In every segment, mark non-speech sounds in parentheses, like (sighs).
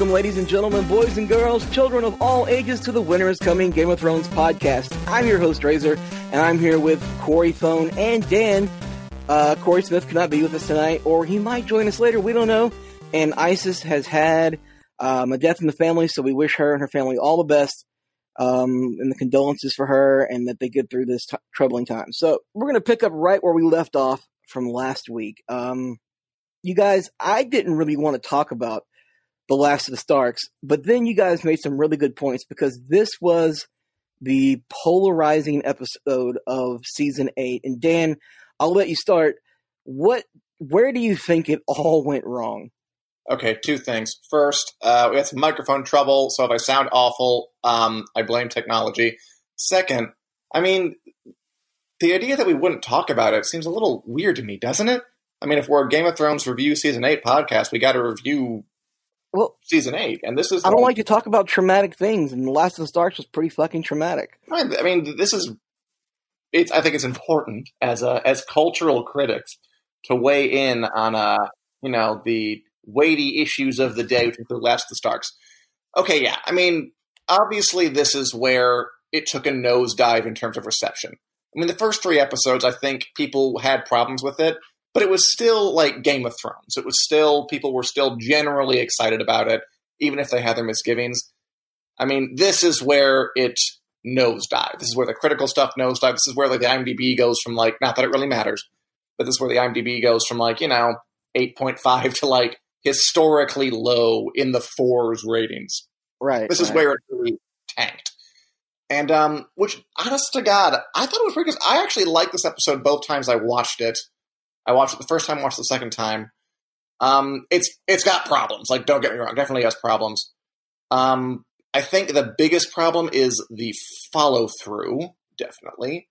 Welcome, ladies and gentlemen, boys and girls, children of all ages, to the Winter is Coming Game of Thrones podcast. I'm your host, Razor, and I'm here with Corey Phone and Dan. Uh, Corey Smith cannot be with us tonight, or he might join us later. We don't know. And Isis has had um, a death in the family, so we wish her and her family all the best um, and the condolences for her and that they get through this t- troubling time. So we're going to pick up right where we left off from last week. Um, you guys, I didn't really want to talk about the Last of the Starks. But then you guys made some really good points because this was the polarizing episode of season eight. And Dan, I'll let you start. What, where do you think it all went wrong? Okay, two things. First, uh, we had some microphone trouble, so if I sound awful, um, I blame technology. Second, I mean, the idea that we wouldn't talk about it seems a little weird to me, doesn't it? I mean, if we're a Game of Thrones review season eight podcast, we got to review well, season eight, and this is. I don't like to talk about traumatic things, and The Last of the Starks was pretty fucking traumatic. I mean, this is. It's. I think it's important as a as cultural critics to weigh in on uh you know the weighty issues of the day, which include Last of the Starks. Okay, yeah, I mean, obviously, this is where it took a nosedive in terms of reception. I mean, the first three episodes, I think people had problems with it but it was still like Game of Thrones. It was still people were still generally excited about it, even if they had their misgivings. I mean, this is where it nosedive. This is where the critical stuff nosedive. This is where like the IMDb goes from like not that it really matters, but this is where the IMDb goes from like you know eight point five to like historically low in the fours ratings. Right. This right. is where it really tanked. And um, which, honest to God, I thought it was pretty good. I actually liked this episode both times I watched it. I watched it the first time, watched it the second time. Um, it's it's got problems. Like, don't get me wrong, definitely has problems. Um, I think the biggest problem is the follow through. Definitely,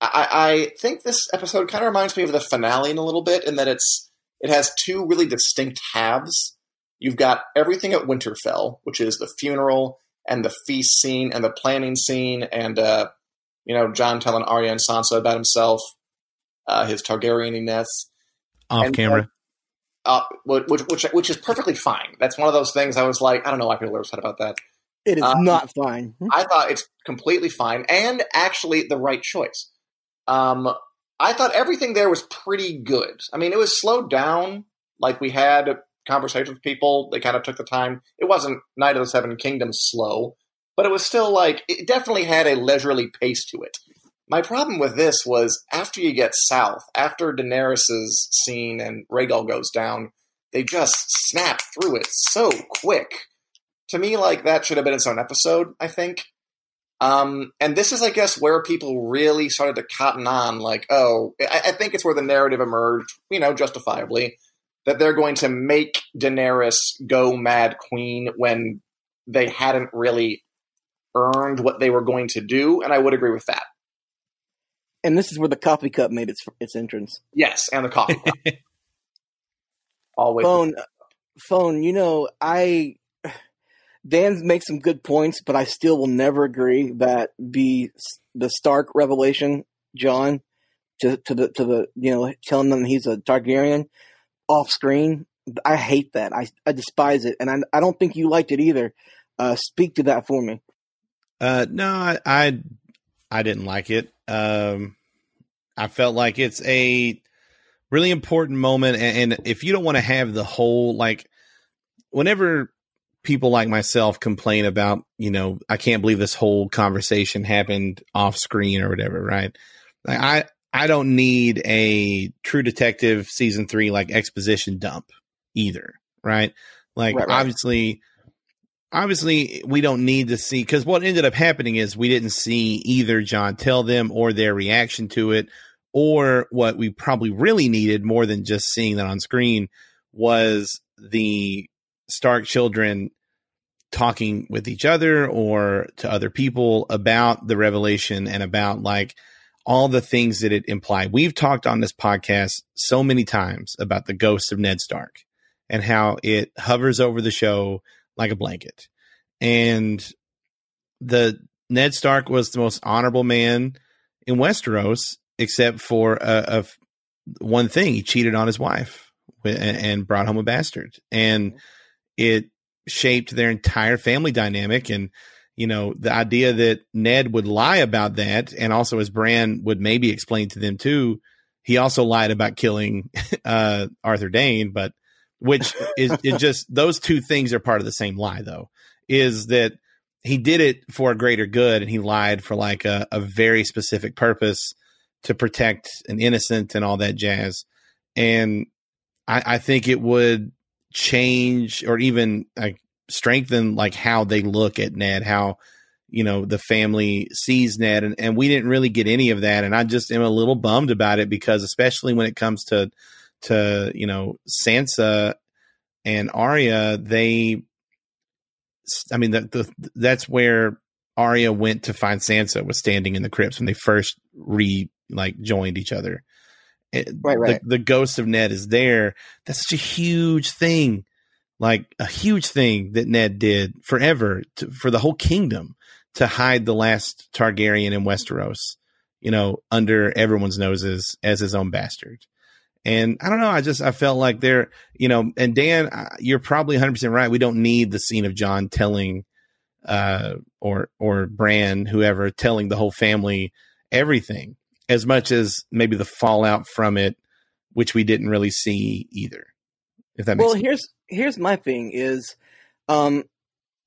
I, I think this episode kind of reminds me of the finale in a little bit, in that it's it has two really distinct halves. You've got everything at Winterfell, which is the funeral and the feast scene and the planning scene, and uh, you know Jon telling Arya and Sansa about himself uh, his Targaryeniness off and, camera. Uh, which, which which is perfectly fine. That's one of those things. I was like, I don't know why people are upset about that. It is um, not fine. I thought it's completely fine and actually the right choice. Um, I thought everything there was pretty good. I mean, it was slowed down. Like we had conversations with people. They kind of took the time. It wasn't Knight of the Seven Kingdoms slow, but it was still like it definitely had a leisurely pace to it. My problem with this was after you get south, after Daenerys's scene and Rhaegal goes down, they just snap through it so quick. To me, like that should have been its own episode. I think. Um, and this is, I guess, where people really started to cotton on. Like, oh, I, I think it's where the narrative emerged, you know, justifiably, that they're going to make Daenerys go Mad Queen when they hadn't really earned what they were going to do, and I would agree with that. And this is where the coffee cup made its its entrance. Yes, and the coffee cup. (laughs) Always. Phone, phone. You know, I Dan makes some good points, but I still will never agree that the the Stark revelation, Jon, to to the to the you know telling them he's a Targaryen off screen. I hate that. I I despise it, and I I don't think you liked it either. Uh, speak to that for me. Uh, no, I, I, I didn't like it. Um, I felt like it's a really important moment, and, and if you don't want to have the whole like, whenever people like myself complain about, you know, I can't believe this whole conversation happened off screen or whatever, right? Like I, I don't need a True Detective season three like exposition dump either, right? Like Right, right. obviously, obviously we don't need to see because what ended up happening is we didn't see either Jon tell them or their reaction to it, or what we probably really needed more than just seeing that on screen was the Stark children talking with each other or to other people about the revelation and about like all the things that it implied. We've talked on this podcast so many times about the ghost of Ned Stark and how it hovers over the show like a blanket. And the Ned Stark was the most honorable man in Westeros, except for a one thing: he cheated on his wife and, and brought home a bastard, and it shaped their entire family dynamic. And you know, the idea that Ned would lie about that, and also as Bran would maybe explain to them too, he also lied about killing (laughs) uh, Arthur Dayne, but which is, is (laughs) just those two things are part of the same lie, though, is that he did it for a greater good and he lied for like a, a very specific purpose to protect an innocent and all that jazz. And I, I think it would change or even like strengthen like how they look at Ned, how you know the family sees Ned, and, and we didn't really get any of that. And I just am a little bummed about it because especially when it comes to to you know Sansa and Arya, they, I mean, the, the, that's where Arya went to find Sansa was standing in the crypts when they first re like joined each other. It- Right, right. The, the ghost of Ned is there. That's such a huge thing, like a huge thing that Ned did forever to, for the whole kingdom to hide the last Targaryen in Westeros, you know, under everyone's noses as his own bastard. And I don't know. I just I felt like they're you know. And Dan, you're probably 100 percent right. We don't need the scene of Jon telling, uh, or or Bran, whoever, telling the whole family everything as much as maybe the fallout from it, which we didn't really see either. If that makes well sense. here's here's my thing is um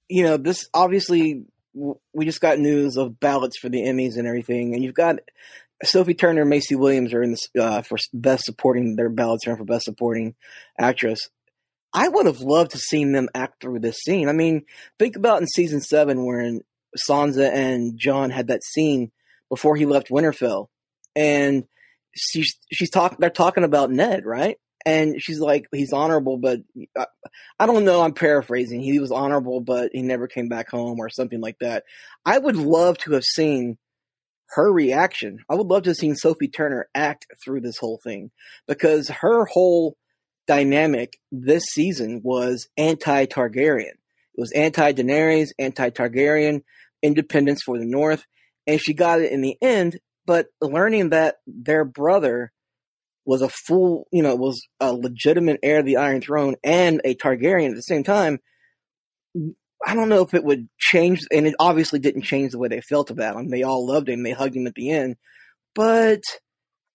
you know this obviously w- we just got news of ballots for the emmys and everything and you've got sophie turner and Maisie Williams are in this uh, for best supporting their ballots are for best supporting actress. I would have loved to seen them act through this scene. I mean think about in season seven when sansa and jon had that scene before he left winterfell. And she's she's talking they're talking about ned right? And she's like he's honorable but I, I don't know i'm paraphrasing. He was honorable but he never came back home or something like that. I would love to have seen her reaction i would love to have seen sophie turner act through this whole thing because her whole dynamic this season was anti-targaryen it was anti-daenerys anti-targaryen independence for the north and she got it in the end but learning that their brother was a full, you know, was a legitimate heir of the Iron Throne and a Targaryen at the same time. I don't know if it would change, and it obviously didn't change the way they felt about him. They all loved him, they hugged him at the end. But,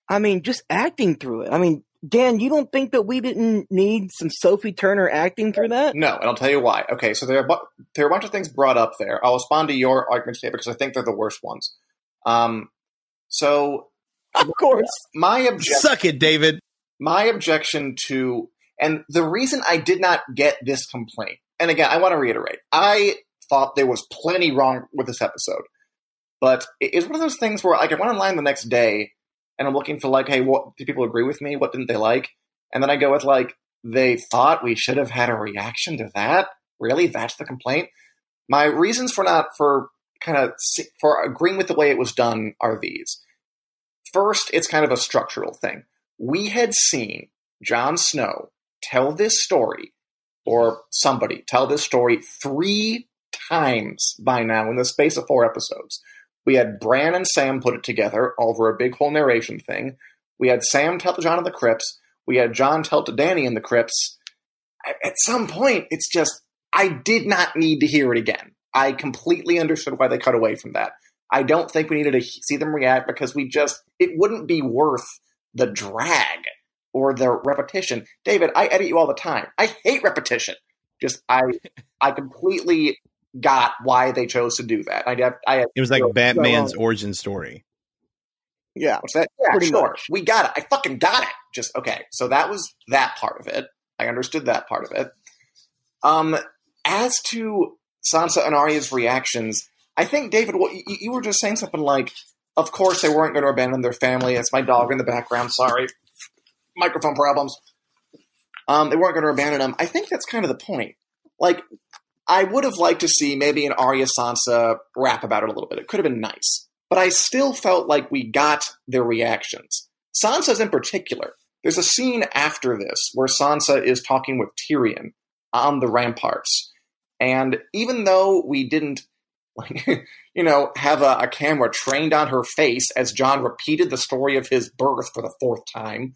I mean, just acting through it. I mean, Dan, you don't think that we didn't need some Sophie Turner acting through that? No, and I'll tell you why. Okay, so there are, bu- there are a bunch of things brought up there. I'll respond to your arguments today because I think they're the worst ones. Um, so Of course. my objection, Suck it, David. my objection to, and the reason I did not get this complaint, and again, I want to reiterate, I thought there was plenty wrong with this episode, but it's one of those things where like I went online the next day and I'm looking for like, hey, what do people agree with me? What didn't they like? And then I go with like, they thought we should have had a reaction to that. Really, that's the complaint. My reasons for not for kind of for agreeing with the way it was done are these. First, it's kind of a structural thing. We had seen Jon Snow tell this story, or somebody tell this story three times by now in the space of four episodes. We had Bran and Sam put it together over a big whole narration thing. We had Sam tell to Jon in the crypts. We had Jon tell to Dany in the crypts. At some point, it's just, I did not need to hear it again. I completely understood why they cut away from that. I don't think we needed to see them react because we just, it wouldn't be worth the drag or the repetition. David, I edit you all the time. I hate repetition. Just, I, (laughs) I completely got why they chose to do that. I, I, it was like Batman's so origin story. Yeah, What's that? Yeah, sure. Much. We got it. I fucking got it. Just okay. So that was that part of it. I understood that part of it. Um, as to Sansa and Arya's reactions, I think David, what you, you were just saying something like, "Of course they weren't going to abandon their family." It's my dog in the background. Sorry, microphone problems. Um, they weren't going to abandon them. I think that's kind of the point. Like I would have liked to see maybe an Arya Sansa rap about it a little bit. It could have been nice. But I still felt like we got their reactions. Sansa's in particular. There's a scene after this where Sansa is talking with Tyrion on the ramparts. And even though we didn't, like, (laughs) you know, have a, a camera trained on her face as Jon repeated the story of his birth for the fourth time,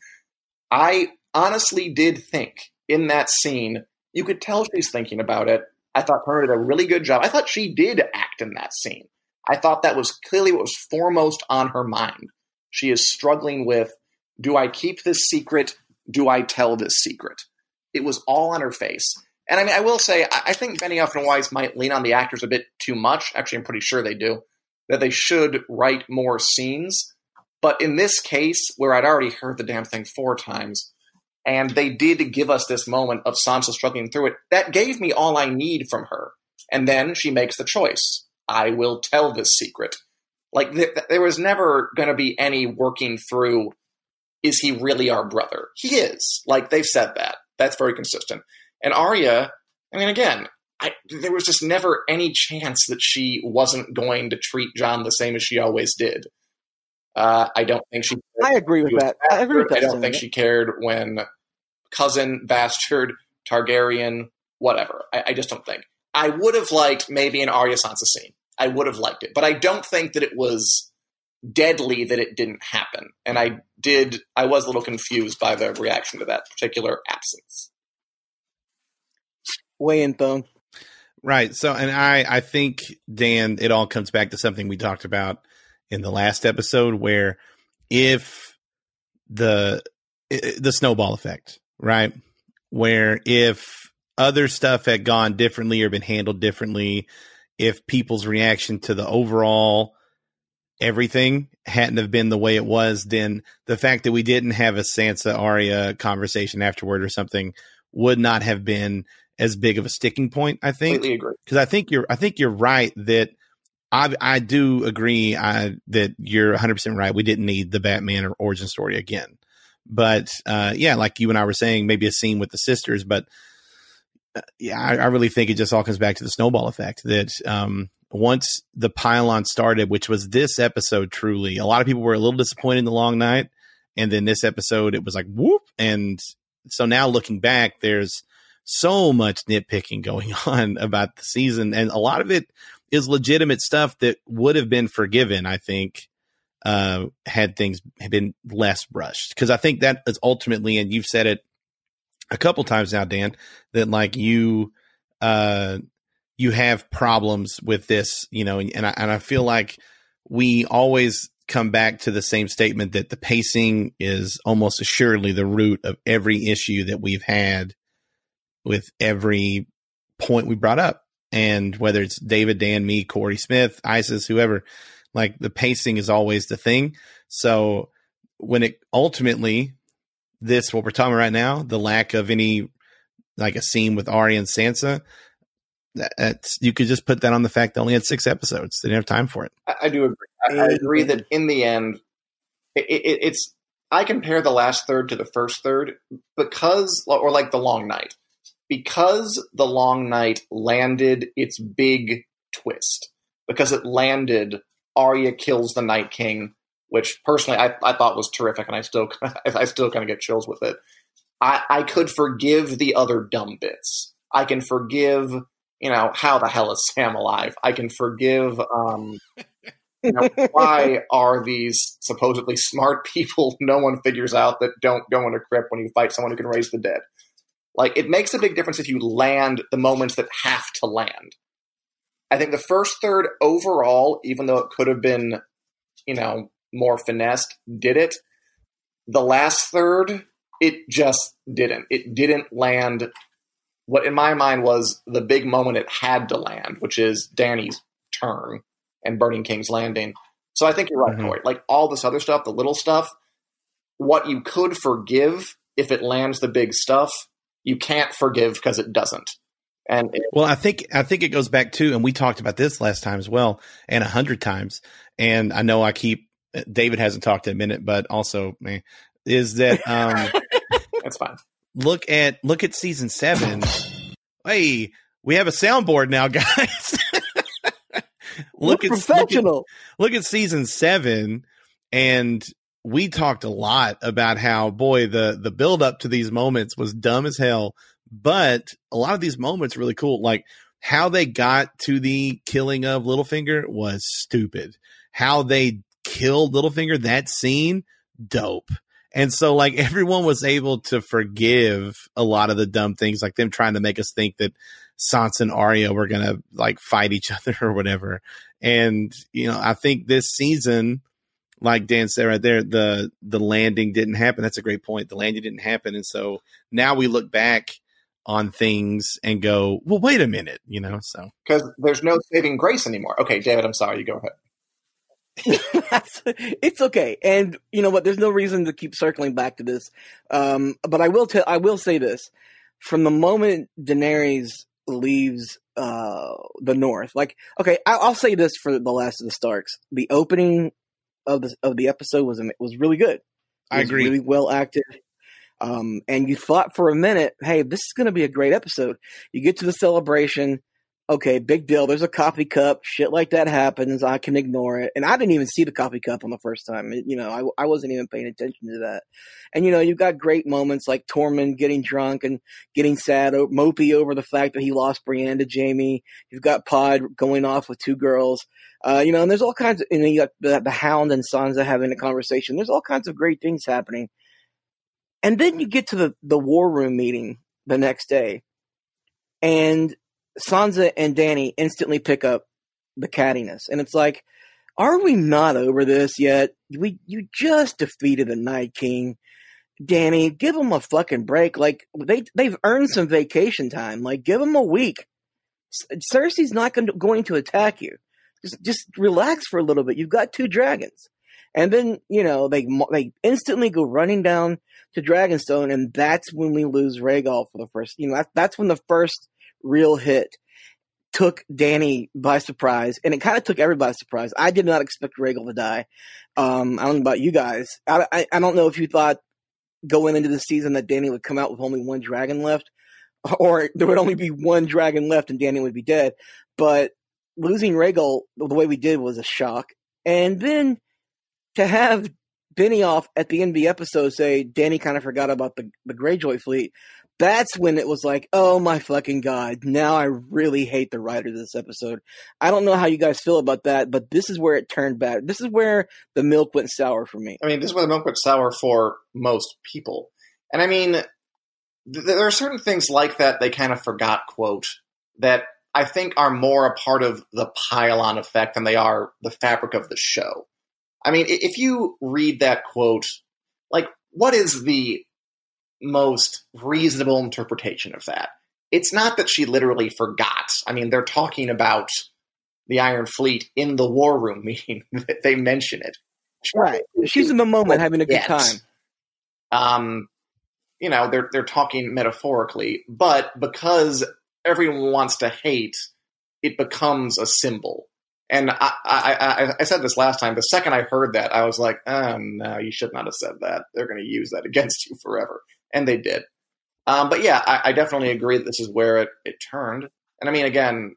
I honestly did think in that scene, you could tell she's thinking about it I thought her did a really good job. I thought she did act in that scene. I thought that was clearly what was foremost on her mind. She is struggling with do I keep this secret? Do I tell this secret? It was all on her face. And I mean, I will say, I think Benioff and Weiss might lean on the actors a bit too much. Actually, I'm pretty sure they do. That they should write more scenes. But in this case, where I'd already heard the damn thing four times, and they did give us this moment of Sansa struggling through it. That gave me all I need from her. And then she makes the choice. I will tell this secret. Like th- there was never going to be any working through. Is he really our brother? He is. Like they've said that. That's very consistent. And Arya, I mean, again, I, there was just never any chance that she wasn't going to treat Jon the same as she always did. Uh, I don't think she. I agree with that. I agree with that. I don't think she cared when cousin, bastard, Targaryen, whatever. I, I, just don't think. I would have liked maybe an Arya Sansa scene. I would have liked it, but I don't think that it was deadly that it didn't happen. And I did. I was a little confused by the reaction to that particular absence. Weigh in, Thone. Right. So, and I, I think Dan, it all comes back to something we talked about in the last episode where if the the snowball effect, right? Where if other stuff had gone differently or been handled differently, if people's reaction to the overall everything hadn't have been the way it was, then the fact that we didn't have a Sansa Arya conversation afterward or something would not have been as big of a sticking point. I think because I think you're I think you're right that I I do agree I, that you're 100 percent right. We didn't need the Batman or origin story again, but uh, yeah, like you and I were saying, maybe a scene with the sisters. But uh, yeah, I, I, really think it just all comes back to the snowball effect. That um, once the pylon started, which was this episode, truly, a lot of people were a little disappointed in the long night, and then this episode, it was like whoop, and so now looking back, there's so much nitpicking (laughs) going on about the season, and a lot of it is legitimate stuff that would have been forgiven, I think, uh, had things been less brushed. Because I think that is ultimately, and you've said it a couple times now, Dan, that like you, uh, you have problems with this, you know, and, and I, and I feel like we always come back to the same statement that the pacing is almost assuredly the root of every issue that we've had with every point we brought up and whether it's David, Dan, me, Corey Smith, Isis, whoever, like the pacing is always the thing. So when it ultimately, this what we're talking about right now, the lack of any like a scene with Arya and Sansa, that's you could just put that on the fact they only had six episodes. They didn't have time for it. I, I do agree. I, I, mm-hmm. agree that in the end, it, it, it's. I compare the last third to the first third because, or like the long night, because the Long Night landed its big twist, because it landed Arya kills the Night King, which personally I, I thought was terrific, and I still (laughs) I still kind of get chills with it. I, I could forgive the other dumb bits. I can forgive, you know, how the hell is Sam alive? I can forgive, um, you know, (laughs) why are these supposedly smart people (laughs) no one figures out that don't go into crypt when you fight someone who can raise the dead? Like, it makes a big difference if you land the moments that have to land. I think the first third overall, even though it could have been, you know, more finessed, did it. The last third, it just didn't. It didn't land what in my mind was the big moment it had to land, which is Danny's turn and Burning King's landing. So I think you're right, mm-hmm. Corey. Like all this other stuff, the little stuff, what you could forgive if it lands the big stuff, you can't forgive because it doesn't. And it, well, I think I think it goes back to, and we talked about this last time as well, and a hundred times. And I know I keep David hasn't talked in a minute, but also man, is that (laughs) um, that's fine. Look at look at season seven. hey, we have a soundboard now, (laughs) guys. look We're at professional. Look at, look at season seven, and we talked a lot about how boy the the build up to these moments was dumb as hell but a lot of these moments really cool. Like how they got to the killing of Littlefinger was stupid. How they killed Littlefinger, that scene, dope. And so like (laughs) everyone was able to forgive a lot of the dumb things, like them trying to make us think that Sansa and Arya were gonna like fight each (laughs) other or whatever. And you know, I think this season, like Dan said right there, the the landing didn't happen. That's a great point. The landing didn't happen, and so now we look back on things and go, well, wait a minute, you know, so. Because there's no saving grace anymore. Okay, David, I'm sorry, you go ahead. (laughs) it's okay, and you know what? There's no reason to keep circling back to this. Um, but I will tell. I will say this: from the moment Daenerys leaves uh, the North, like, okay, I, will say this for the last of the Starks: the opening of the of the episode was was really good. I agree. Really well acted. Um, and you thought for a minute, hey, this is going to be a great episode. You get to the celebration. Okay, big deal. There's a coffee cup. Shit like that happens. I can ignore it. And I didn't even see the coffee cup on the first time. It, you know, I, I wasn't even paying attention to that. And, you know, you've got great moments like Tormund getting drunk and getting sad, mopey over the fact that he lost Brienne to Jaime. You've got Pod going off with two girls. Uh, you know, and there's all kinds of, you know, you got the, the Hound and Sansa having a conversation. There's all kinds of great things happening. And then you get to the, the war room meeting the next day, and Sansa and Danny instantly pick up the cattiness. And it's like, are we not over this yet? We you just defeated the Night King. Danny. give them a fucking break. Like they they've earned some vacation time. Like give them a week. Cersei's not going to, attack you. Just just relax for a little bit. You've got two dragons. And then, you know, they they instantly go running down to Dragonstone, and that's when we lose Rhaegal for the first. You know, that, that's when the first real hit took Danny by surprise, and it kind of took everybody by surprise. I did not expect Rhaegal to die. Um, I don't know about you guys. I, I, I don't know if you thought going into the season that Danny would come out with only one dragon left, (laughs) or there would only be one dragon left and Danny would be dead. But losing Rhaegal the way we did was a shock. And then to have Benioff at the end of the episode say Danny kind of forgot about the, the Greyjoy fleet, that's when it was like, oh my fucking god, now I really hate the writer of this episode. I don't know how you guys feel about that, but this is where it turned bad. This is where the milk went sour for me. I mean, this is where the milk went sour for most people. And I mean, th- there are certain things like that they kind of forgot, quote, that I think are more a part of the pile-on effect than they are the fabric of the show. I mean, if you read that quote, like, what is the most reasonable interpretation of that? It's not that she literally forgot. I mean, they're talking about the Iron Fleet in the War Room (laughs) meeting. they mention it. Right. She's in the moment having a good time. Um, you know, they're they're talking metaphorically, but because everyone wants to hate, it becomes a symbol. And I, I, I, I, said this last time. The second I heard that, I was like, oh, no, you should not have said that. They're going to use that (laughs) against you forever. And they did. Um, but yeah, I, I, definitely agree that this is where it, it turned. And I mean, again,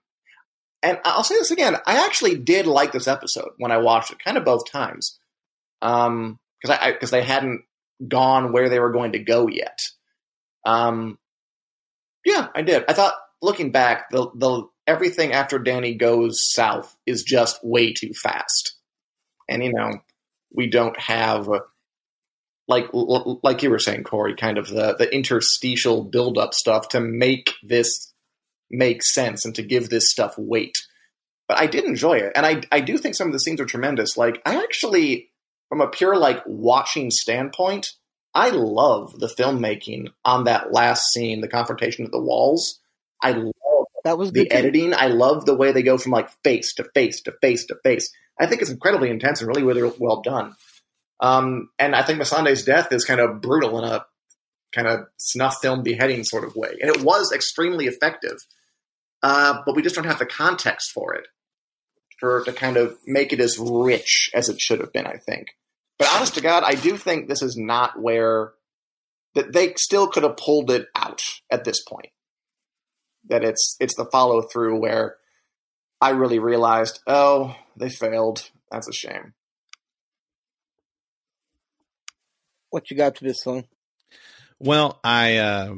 and I'll say this again, I actually did like this episode when I watched it, kind of both times, because um, I because they hadn't gone where they were going to go yet. Um, yeah, I did. I thought looking back, the the everything after Danny goes south is just way too fast, and you know we don't have like like you were saying, Corey, kind of the the interstitial build up stuff to make this make sense and to give this stuff weight. But I did enjoy it, and I I do think some of the scenes are tremendous. Like I actually, from a pure like watching standpoint, I love the filmmaking on that last scene, the confrontation of the walls. I love that was the editing. I love the way they go from like face to face to face to face. I think it's incredibly intense and really, really well done. Um, and I think Missandei's death is kind of brutal in a kind of snuff film beheading sort of way. And it was extremely effective. Uh, but we just don't have the context for it for to kind of make it as rich as it should have been, I think. But honest to God, I do think this is not where that they still could have pulled it out at this point. That it's it's the follow through where I really realized, oh, they failed. That's a shame. What you got to this one? Well, I uh,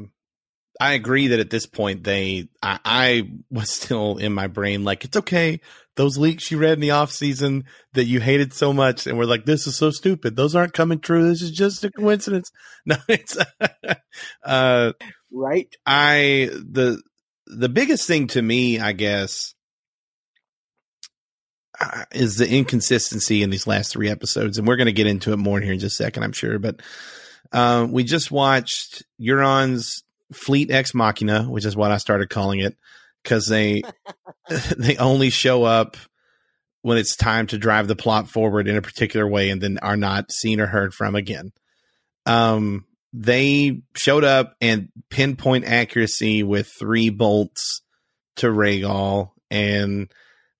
I agree that at this point they I, I, (laughs) was still in my brain like it's okay. Those leaks you read in the off season that you hated so much and we're like, this is so stupid. Those aren't coming true. This is just a coincidence. (laughs) No, it's (laughs) uh, right. I the the biggest thing to me, I guess, uh, is the inconsistency in these last three episodes, and we're going to get into it more here in just a second, I'm sure. But uh, we just watched Euron's Fleet Ex Machina, which is what I started calling it, because they (laughs) (laughs) they only show up when it's time to drive the plot forward in a particular way, and then are not seen or heard from again. Um, they showed up and pinpoint accuracy with three bolts to Rhaegal and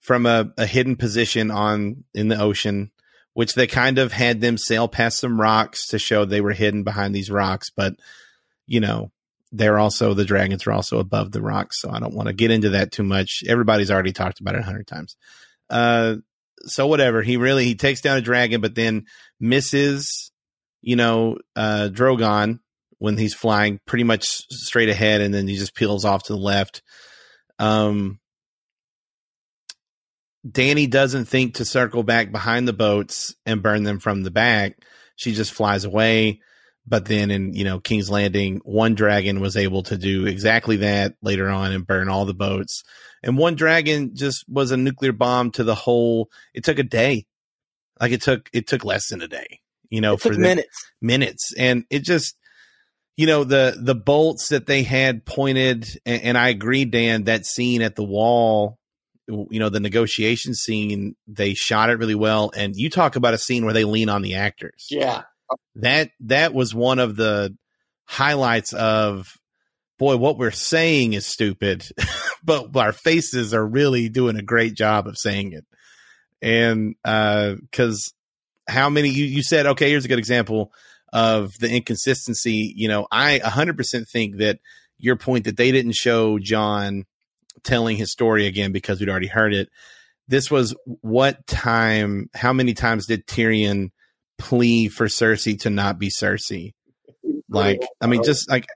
from a, a hidden position on in the ocean, which they kind of had them sail past some rocks to show they were hidden behind these rocks. But you know, they're also the dragons are also above the rocks, so I don't want to get into that too much. Everybody's already talked about it a hundred times. Uh, so whatever. He really he takes down a dragon, but then misses, you know, uh, Drogon when he's flying pretty much straight ahead, and then he just peels off to the left. Um, Dany doesn't think to circle back behind the boats and burn them from the back. She just flies away. But then in, you know, King's Landing, one dragon was able to do exactly that later on and burn all the boats. And one dragon just was a nuclear bomb to the whole it took a day. Like it took it took less than a day, you know, for minutes. Minutes. And it just you know, the the bolts that they had pointed and, and I agree, Dan, that scene at the wall you know the negotiation scene they shot it really well and you talk about a scene where they lean on the actors. Yeah. That that was one of the highlights of boy what we're saying is stupid (laughs) but our faces are really doing a great job of saying it. And uh because how many you, you said okay here's a good example of the inconsistency. You know i 100% think that your point that they didn't show jon telling his story again because we'd already heard it. This was what time, how many times did Tyrion plea for Cersei to not be Cersei? Like, I mean, just like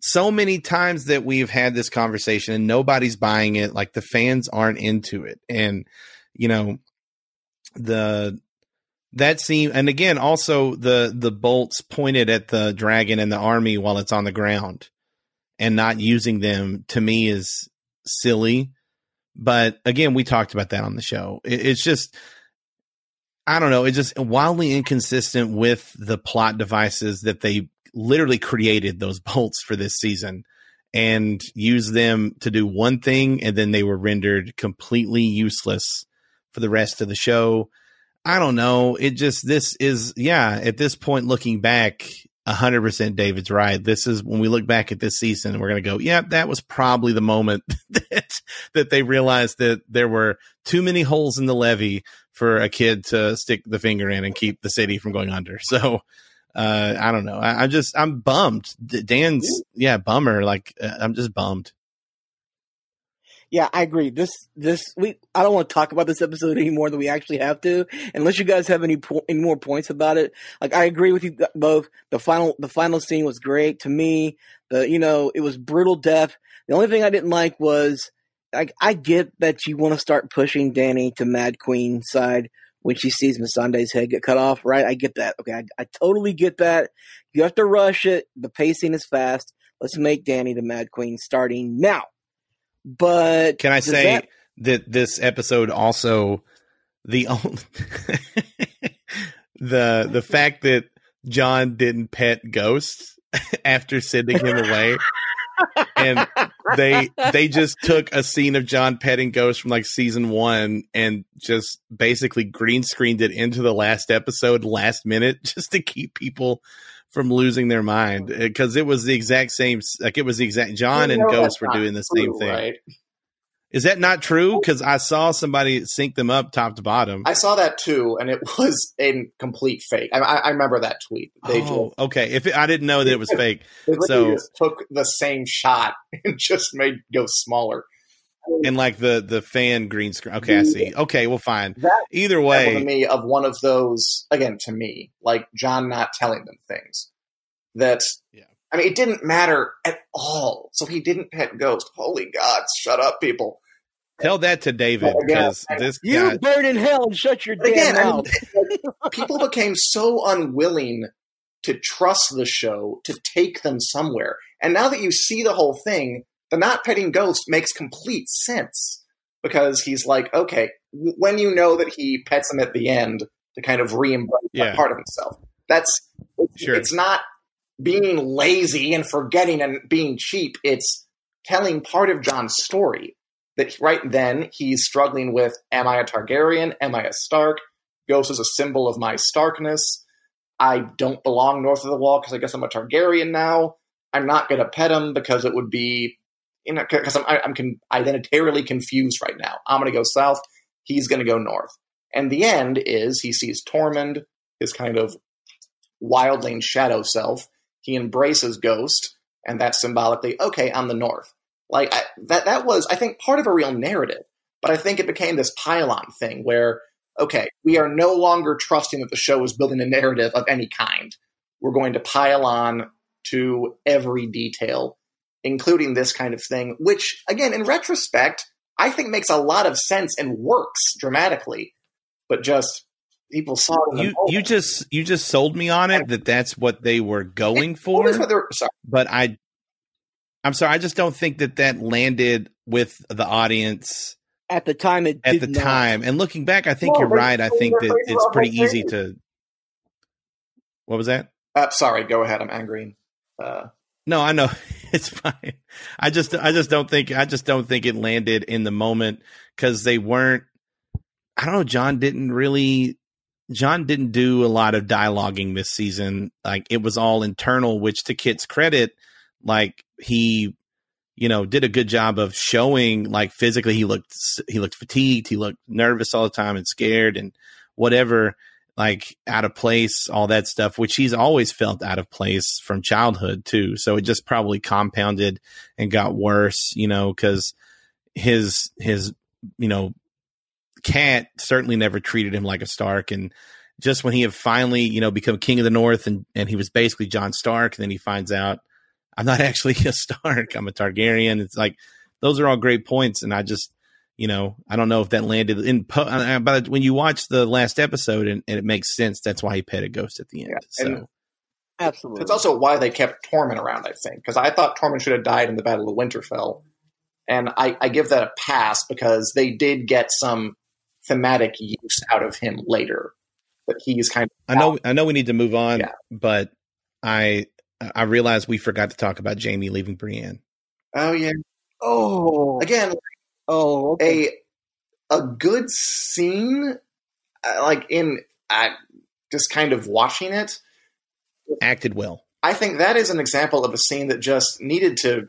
so many times that we've had this conversation and nobody's buying it. Like the fans aren't into it. And, you know, the, that scene, and again, also the, the bolts pointed at the dragon and the army while it's on the ground and not using them to me is silly. But again, we talked about that on the show. It, it's just, I don't know, it's just wildly inconsistent with the plot devices that they literally created those (laughs) bolts for this season and used them to do one thing and then they were rendered completely useless for the rest of the show. I don't know. It just, this is, yeah, at this point, looking back, hundred percent David's right. This is when we look back at this season, we're going to go, yeah, that was probably the moment (laughs) that, that they realized that there were too many holes in the levee for a kid to stick the finger in and keep the city from going under. So, uh, I don't know. I, am just I'm bummed. Dan's yeah bummer. Like uh, I'm just bummed. Yeah, I agree. This this we I don't want to talk about this episode (laughs) any more than we actually have to, unless you guys have any po- any more points about it. Like I agree with you both. The final the final scene was great to me. The you know it was brutal death. The only thing I didn't like was like I get that you want to start pushing Danny to Mad Queen side when she sees Missandei's head get cut off, right? I get that. Okay, I, I totally get that. You have to rush it. The pacing is fast. Let's make Danny the Mad Queen starting now. But can I say that-, that this episode also the only (laughs) the the fact that Jon didn't pet Ghosts (laughs) after sending him away. and they they just took a scene of Jon petting Ghosts from like season one and just basically green screened it into the last episode last minute (laughs) just to keep people from losing their mind because it was the exact same like it was the exact Jon and Ghost were doing the same thing. Right? Is that not true? Because I saw somebody sync them up top to bottom. I saw that too, and it (laughs) was a complete fake. I, I remember that tweet. They oh, just, okay. If it, I didn't know that it was (laughs) fake, so took the same shot (laughs) and just made go smaller. And like the the fan green screen. Okay, I see. Okay, well, fine. That, Either way, to me of one of those again to me, like Jon not telling them things that. Yeah. I mean, it didn't matter at all. So he didn't pet Ghost. Holy God, shut up, people. Tell that to David because this you guy, burn in hell and shut your damn again, mouth. (laughs) I mean, people became so unwilling to trust the show to take them somewhere, and now that you see the whole thing, the not petting Ghost makes complete sense because he's like, okay, when you know that he pets him at the end to kind of re-embrace yeah. part of himself, that's sure. it's not being lazy and forgetting and being cheap. It's telling part of Jon's story that right then he's struggling with am I a Targaryen? Am I a Stark? Ghost is a symbol of my Starkness. I don't belong north of the wall because I guess I'm a Targaryen now. I'm not going to pet him because it would be, you know, because I'm, I'm con- identitarily confused right now. I'm going to go south. He's going to go north. And the end is he sees Tormund, his kind of wildling shadow self. He embraces Ghost, and that's symbolically, okay, I'm the north. Like I, that that was I think part of a real narrative, but I think it became this pylon thing where okay, we are no longer trusting that the show is building a narrative of any kind. We're going to pile on to every detail, including this kind of thing, which again, in retrospect, I think makes a lot of sense and works dramatically, but just people saw it. you you just you just sold me on it that that's what they were going for. But I I'm sorry, I just don't think that that landed with the audience at the time. It at the not. time, and looking back, I think well, you're right. I think that it's pretty easy to. What was that? Uh, sorry, go ahead. I'm angry. Uh, no, I know (laughs) it's fine. I just, I just don't think, I just don't think it landed in the moment because they weren't. I don't know. Jon didn't really. Jon didn't do a lot of dialoguing this season. Like it was all internal, which to Kit's credit, like he you know did a good job of showing like physically he looked he looked fatigued he looked nervous all the time and scared and whatever like out of place all that stuff which he's always felt out of place from childhood too so it just probably compounded and got worse you know cuz his his you know cat certainly never treated him like a stark and just when he had finally you know become king of the north and and he was basically Jon Stark and then he finds out I'm not (laughs) actually a Stark. I'm a Targaryen. It's like those are all great points, and I just you know I don't know if that landed in. Uh, but when you watch the last episode and, and, it makes sense, that's why he pet a ghost at the end. Yeah, so. Absolutely. It's also why they kept Tormund around, I think, because I thought Tormund should have died in the Battle of Winterfell. And I, I, give that a pass because they did get some thematic use out of him later. But he's kind of. I know. I know we need to move on, yeah. but I I realized we forgot to talk about Jaime leaving Brienne. Oh yeah. Oh, again. Oh, okay. a a good scene, uh, like in just kind of watching it, acted well. I think that is an example of a scene that just needed to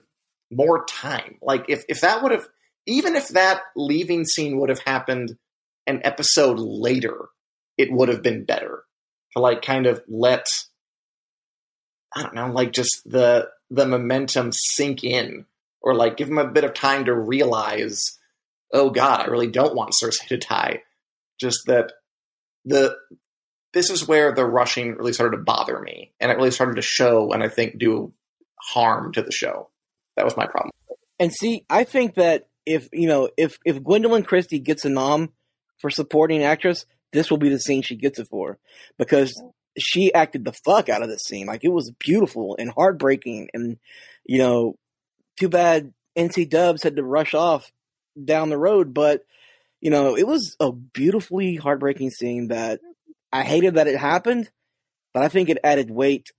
more time. Like if if that would have, even if that leaving scene would have happened an episode later, it would have been better to like kind of let I don't know, like just the the momentum sink in, or like give them a bit of time to realize, oh God, I really don't want Cersei to die. Just that the this is where the rushing really started to bother me, and it really started to show, and I think do harm to the show. That was my problem. And see, I think that if you know if if Gwendoline Christie gets a nom for supporting actress, this will be the scene she gets it for because she acted the fuck out of this scene. Like it was beautiful and heartbreaking, and you know, too bad NC Dubs had to rush off down the road, but you know, it was a beautifully heartbreaking scene that I hated that it happened, but I think it added weight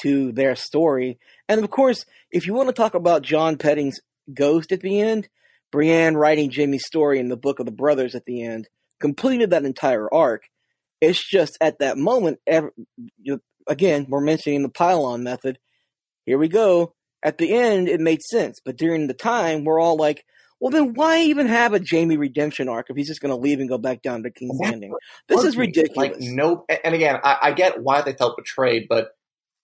to their story. And of course, if you want to talk about Jon Petting's ghost at the end, Brienne writing Jaime's story in the Book of the Brothers at the end completed that entire arc. It's just at that moment, again, we're mentioning the pylon method. Here we go. At the end, it made sense, but during the time, we're all like, well, then why even have a Jaime redemption arc if he's just going to leave and go back down to King's Landing? This is ridiculous. Like no, and again, I, I get why they felt betrayed, but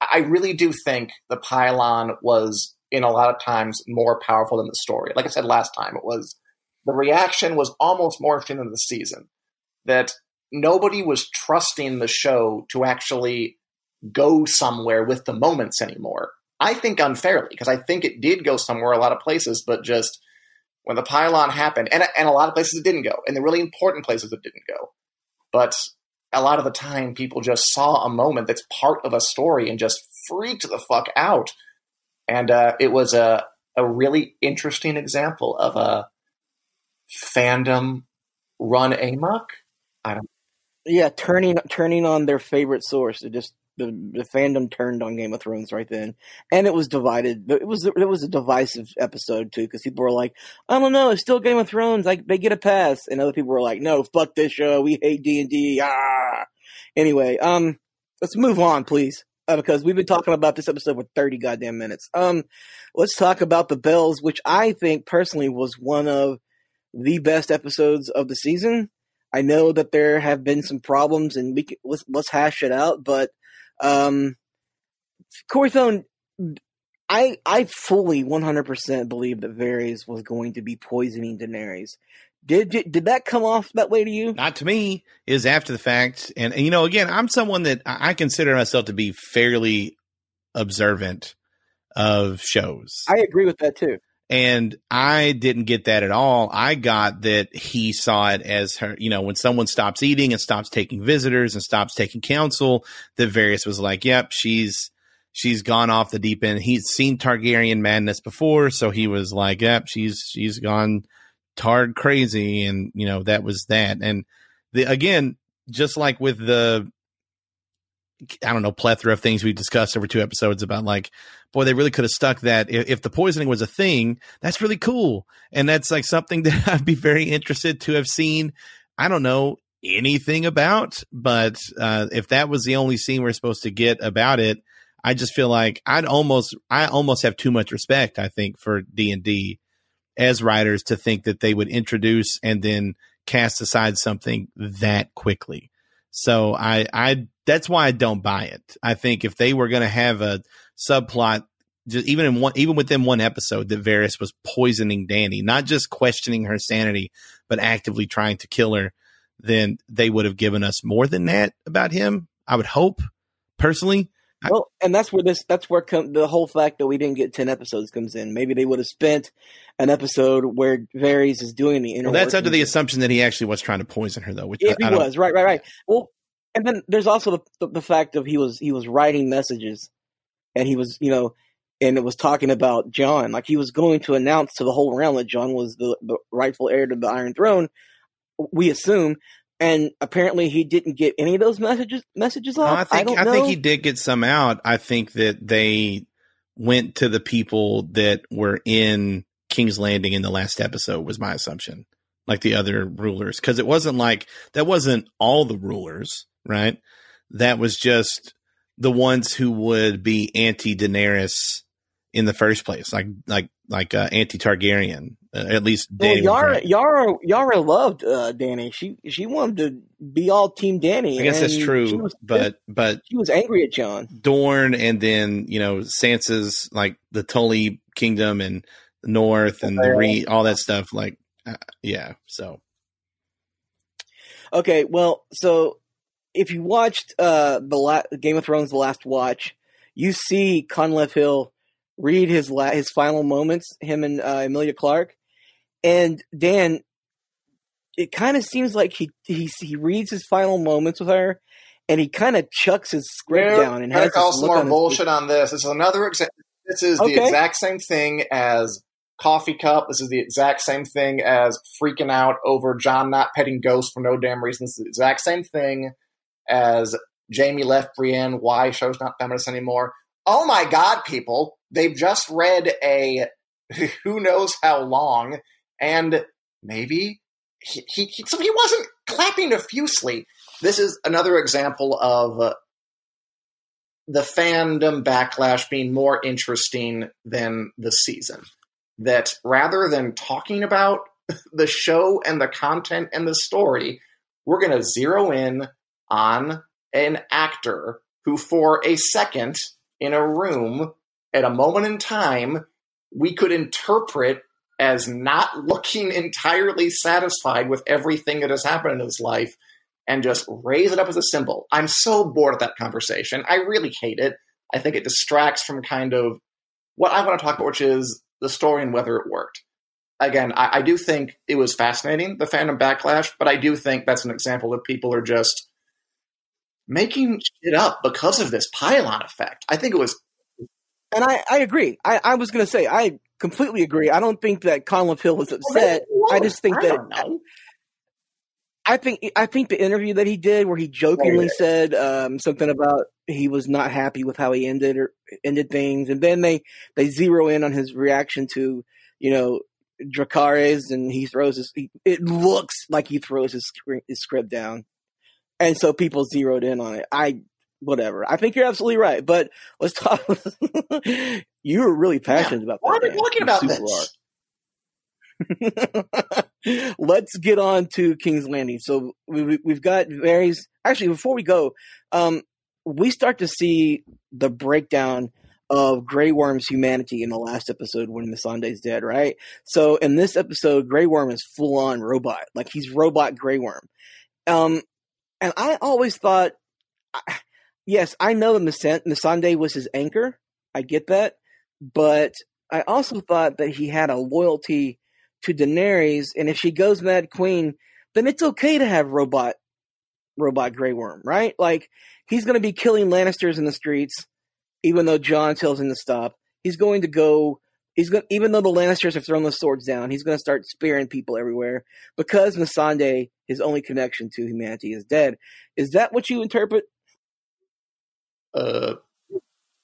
I really do think the pylon was in a lot of times more powerful than the story. Like I said last time, it was the reaction was almost more interesting than the season. That nobody was trusting the show to actually go somewhere with the moments anymore. I think unfairly, because I think it did go somewhere a lot of places, but just when the pylon happened, and, and a lot of places it didn't go, and the really important places it didn't go. But a lot of the time, people just saw a moment that's part of a story and just freaked the fuck out. And uh, it was a, a really interesting example of a fandom run amok. I don't. Yeah, turning turning on their favorite source. It just the, the fandom turned on Game of Thrones right then, and it was divided. It was it was a divisive episode too because people were like, "I don't know, it's still Game of Thrones. Like they get a pass," and other people were like, "No, fuck this show. We hate D and D." Ah. Anyway, um, let's move on, please, uh, because we've been talking about this episode for thirty goddamn minutes. Um, let's talk about the bells, which I think personally was one of the best episodes of the season. I know that there have been some problems, and we can, let's let's hash it out, but um, Corey I I fully 100% believe that Varys was going to be poisoning Daenerys. Did, did did that come off that way to you? Not to me. Is after the fact, and, and you know, again, I'm someone that I consider myself to be fairly observant of shows. I agree with that too. And I didn't get that at all. I got that he saw it as her, you know, when someone stops eating and stops taking visitors and stops taking counsel, that Varys was like, yep, she's, she's gone off the deep end. He's seen Targaryen madness before. So he was like, yep, she's, she's gone tard crazy. And, you know, that was that. And the, again, just like with the, I don't know, plethora of things we discussed over two episodes about like, boy, they really could have stuck that. If, if, the poisoning was a thing, that's really cool. And that's like something (laughs) that I'd be very interested to have seen. I don't know anything about, but uh, if that was the only scene we're supposed to get about it, I just feel like I'd almost, I almost have too much respect, I think, for D and D as writers to think that they would introduce and then cast aside something that quickly. So I, I, that's why I don't buy it. I think if they were going to have a subplot, just even in one, even within one episode, that Varys was poisoning Dany, not just questioning her sanity, but actively trying to kill her, then they would have given us more than that about him. I would hope, personally. Well, and that's where this that's where com- the whole fact that we didn't get ten episodes comes in. Maybe they would have spent an episode where Varys is doing the inner. Well, that's under the assumption that he actually was trying to poison her, though. Which if I, he I was, right, right, right. Well, and then there's also the, the, the fact of he was he was writing messages, and he was you know, and it was talking about Jon, like he was going to announce to the whole realm that Jon was the, the rightful heir to the Iron Throne. We assume, and apparently he didn't get any of those messages messages off. No, I think I, I think he did get some out. I think that they went to the people that were in King's Landing in the last episode was my assumption, like the other rulers, because it wasn't like that wasn't all the rulers, right? That was just the ones who would be anti Daenerys in the first place, like like like uh, anti Targaryen. At least Dany. was Yara. Yara, Yara loved uh, Dany. She she wanted to be all Team Dany. I guess that's true, was, but but she was angry at Jon. Dorne and then you know Sansa's like the Tully Kingdom and the North and the Re, all that stuff. Like, uh, yeah. So Okay, well, so if you watched uh, the la- Game of Thrones: The Last Watch, you see Conleth Hill read his la- his final moments, him and uh, Emilia Clarke, and Dan. It kind of seems like he he he reads his final moments with her, and he kind of chucks his script down and has call some more on bullshit on this. This is another example. This is the exact same thing as coffee cup. This is the exact same thing as freaking out over Jon not petting ghosts for no damn reason. This is the exact same thing as Jaime left Brienne. Why show's not feminist anymore? Oh my god, people! They've just read a (laughs) who knows how long, and maybe he, he, he so he wasn't clapping effusely. This is another example of uh, the fandom backlash being more interesting than the season. That rather than talking about (laughs) the show and the content and the story, we're going to zero in on an actor who, for a second in a room at a moment in time, we could interpret as not looking entirely satisfied with everything that has happened in his life and just raise it up as a symbol. I'm so bored of that conversation. I really hate it. I think it distracts from kind of what I want to talk about, which is the story and whether it worked. Again, I, I do think it was fascinating, the fandom backlash, but I do think that's an example that people are just making shit up because of this pylon effect. I think it was And I, I agree. I, I was going to say, I completely agree. I don't think that Conleth Hill was upset. I just think I that. I think I think the interview that he did, where he jokingly said um, something about he was not happy with how he ended or ended things, and then they they zero in on his reaction to you know Dracarys, and he throws his. He, it looks like he throws his his script down, and so people zeroed in on it. I whatever. I think you're absolutely right, but let's talk. (laughs) you were really passionate about that. Why are we talking about this? (laughs) Let's get on to King's Landing. So we, we- we've got Varys. Actually, before we go, um, we start to see the breakdown of Grey Worm's humanity in the last episode when Missandei's dead, right? So in this episode, Grey Worm is full on robot, like he's robot Grey Worm. Um, and I always thought, I- yes, I know that Missandei was his anchor. I get that, but I also thought that he had a loyalty to Daenerys, and if she goes Mad Queen, then it's okay to have robot robot Grey Worm, right? Like he's going to be killing Lannisters in the streets, even though Jon tells him to stop. He's going to go. He's going even though the Lannisters have thrown the swords down, he's going to start spearing people everywhere because Missandei, his only connection to humanity, is dead. Is that what you interpret? Uh,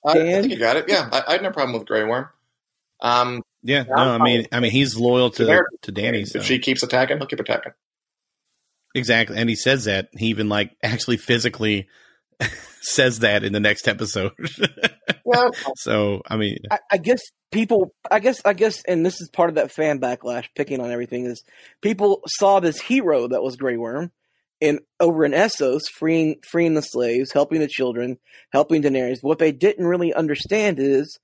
I, I think you got it. Yeah, I, I had no problem with Grey Worm. Um, yeah, no, I mean, I mean, he's loyal to There- to Dany. So. if she keeps attacking, he'll keep attacking. Exactly. And he says that. He even like (laughs) actually physically (laughs) says that in the next episode. (laughs) Well, so, I mean, I, I guess people, I guess, I guess, and this is part of that fan backlash, picking on everything is people saw this hero that was Grey Worm, in over in Essos, freeing freeing the slaves, helping the children, helping Daenerys. What they didn't really understand is,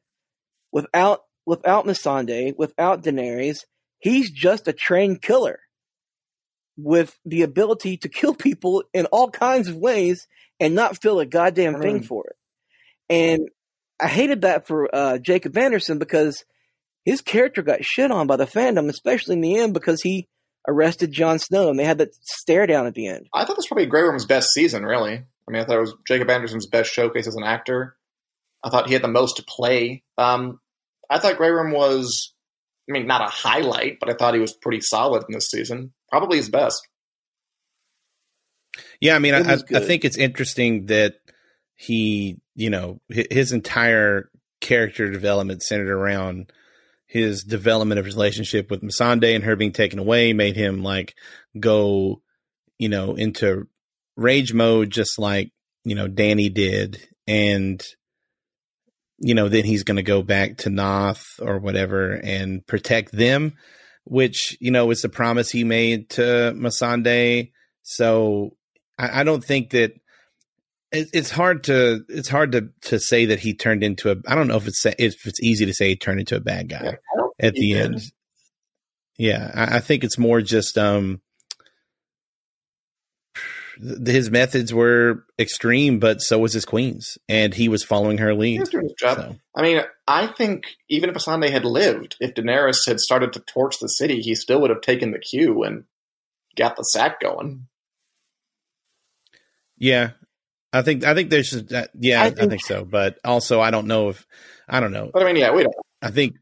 without without Missandei, without Daenerys, he's just a trained killer with the ability to kill (laughs) people in all kinds of ways and not feel a goddamn thing Mm. for it. And I hated that for uh, Jacob Anderson because his character got shit on by the fandom, especially in the end because he arrested Jon Snow and they had that stare down at the end. I thought this was probably Grey Worm's best season, really. I mean, I thought it was Jacob Anderson's best showcase as an actor. I thought he had the most to play. Um, I thought Grey Worm was, I mean, not a highlight, but I thought he was pretty solid in this season. Probably his best. yeah, I mean, I, I think it's interesting that he, you know, his entire character development centered around his development of his relationship with Missandei and her being taken away made him like go, you know, into rage mode, just like, you know, Dany did. And, you know, then he's going to go back to Naath or whatever and protect them. which you know is the promise he made to Missandei. So I, I don't think that it, it's hard to it's hard to to say that he turned into a. I don't know if it's if it's easy to say he turned into a bad guy Yeah, at the did. end. Yeah, I, I think it's more just um his methods were extreme, but so was his queen's, and he was following her lead. was doing his job. So, I mean, I think even if Asande had lived, if Daenerys had started to torch the city, he still would have taken the cue and got the sack going. yeah, I think I think there's just, uh, yeah, I I think- think, so, but also I don't know if I don't know. But I mean, yeah, we don't. I think.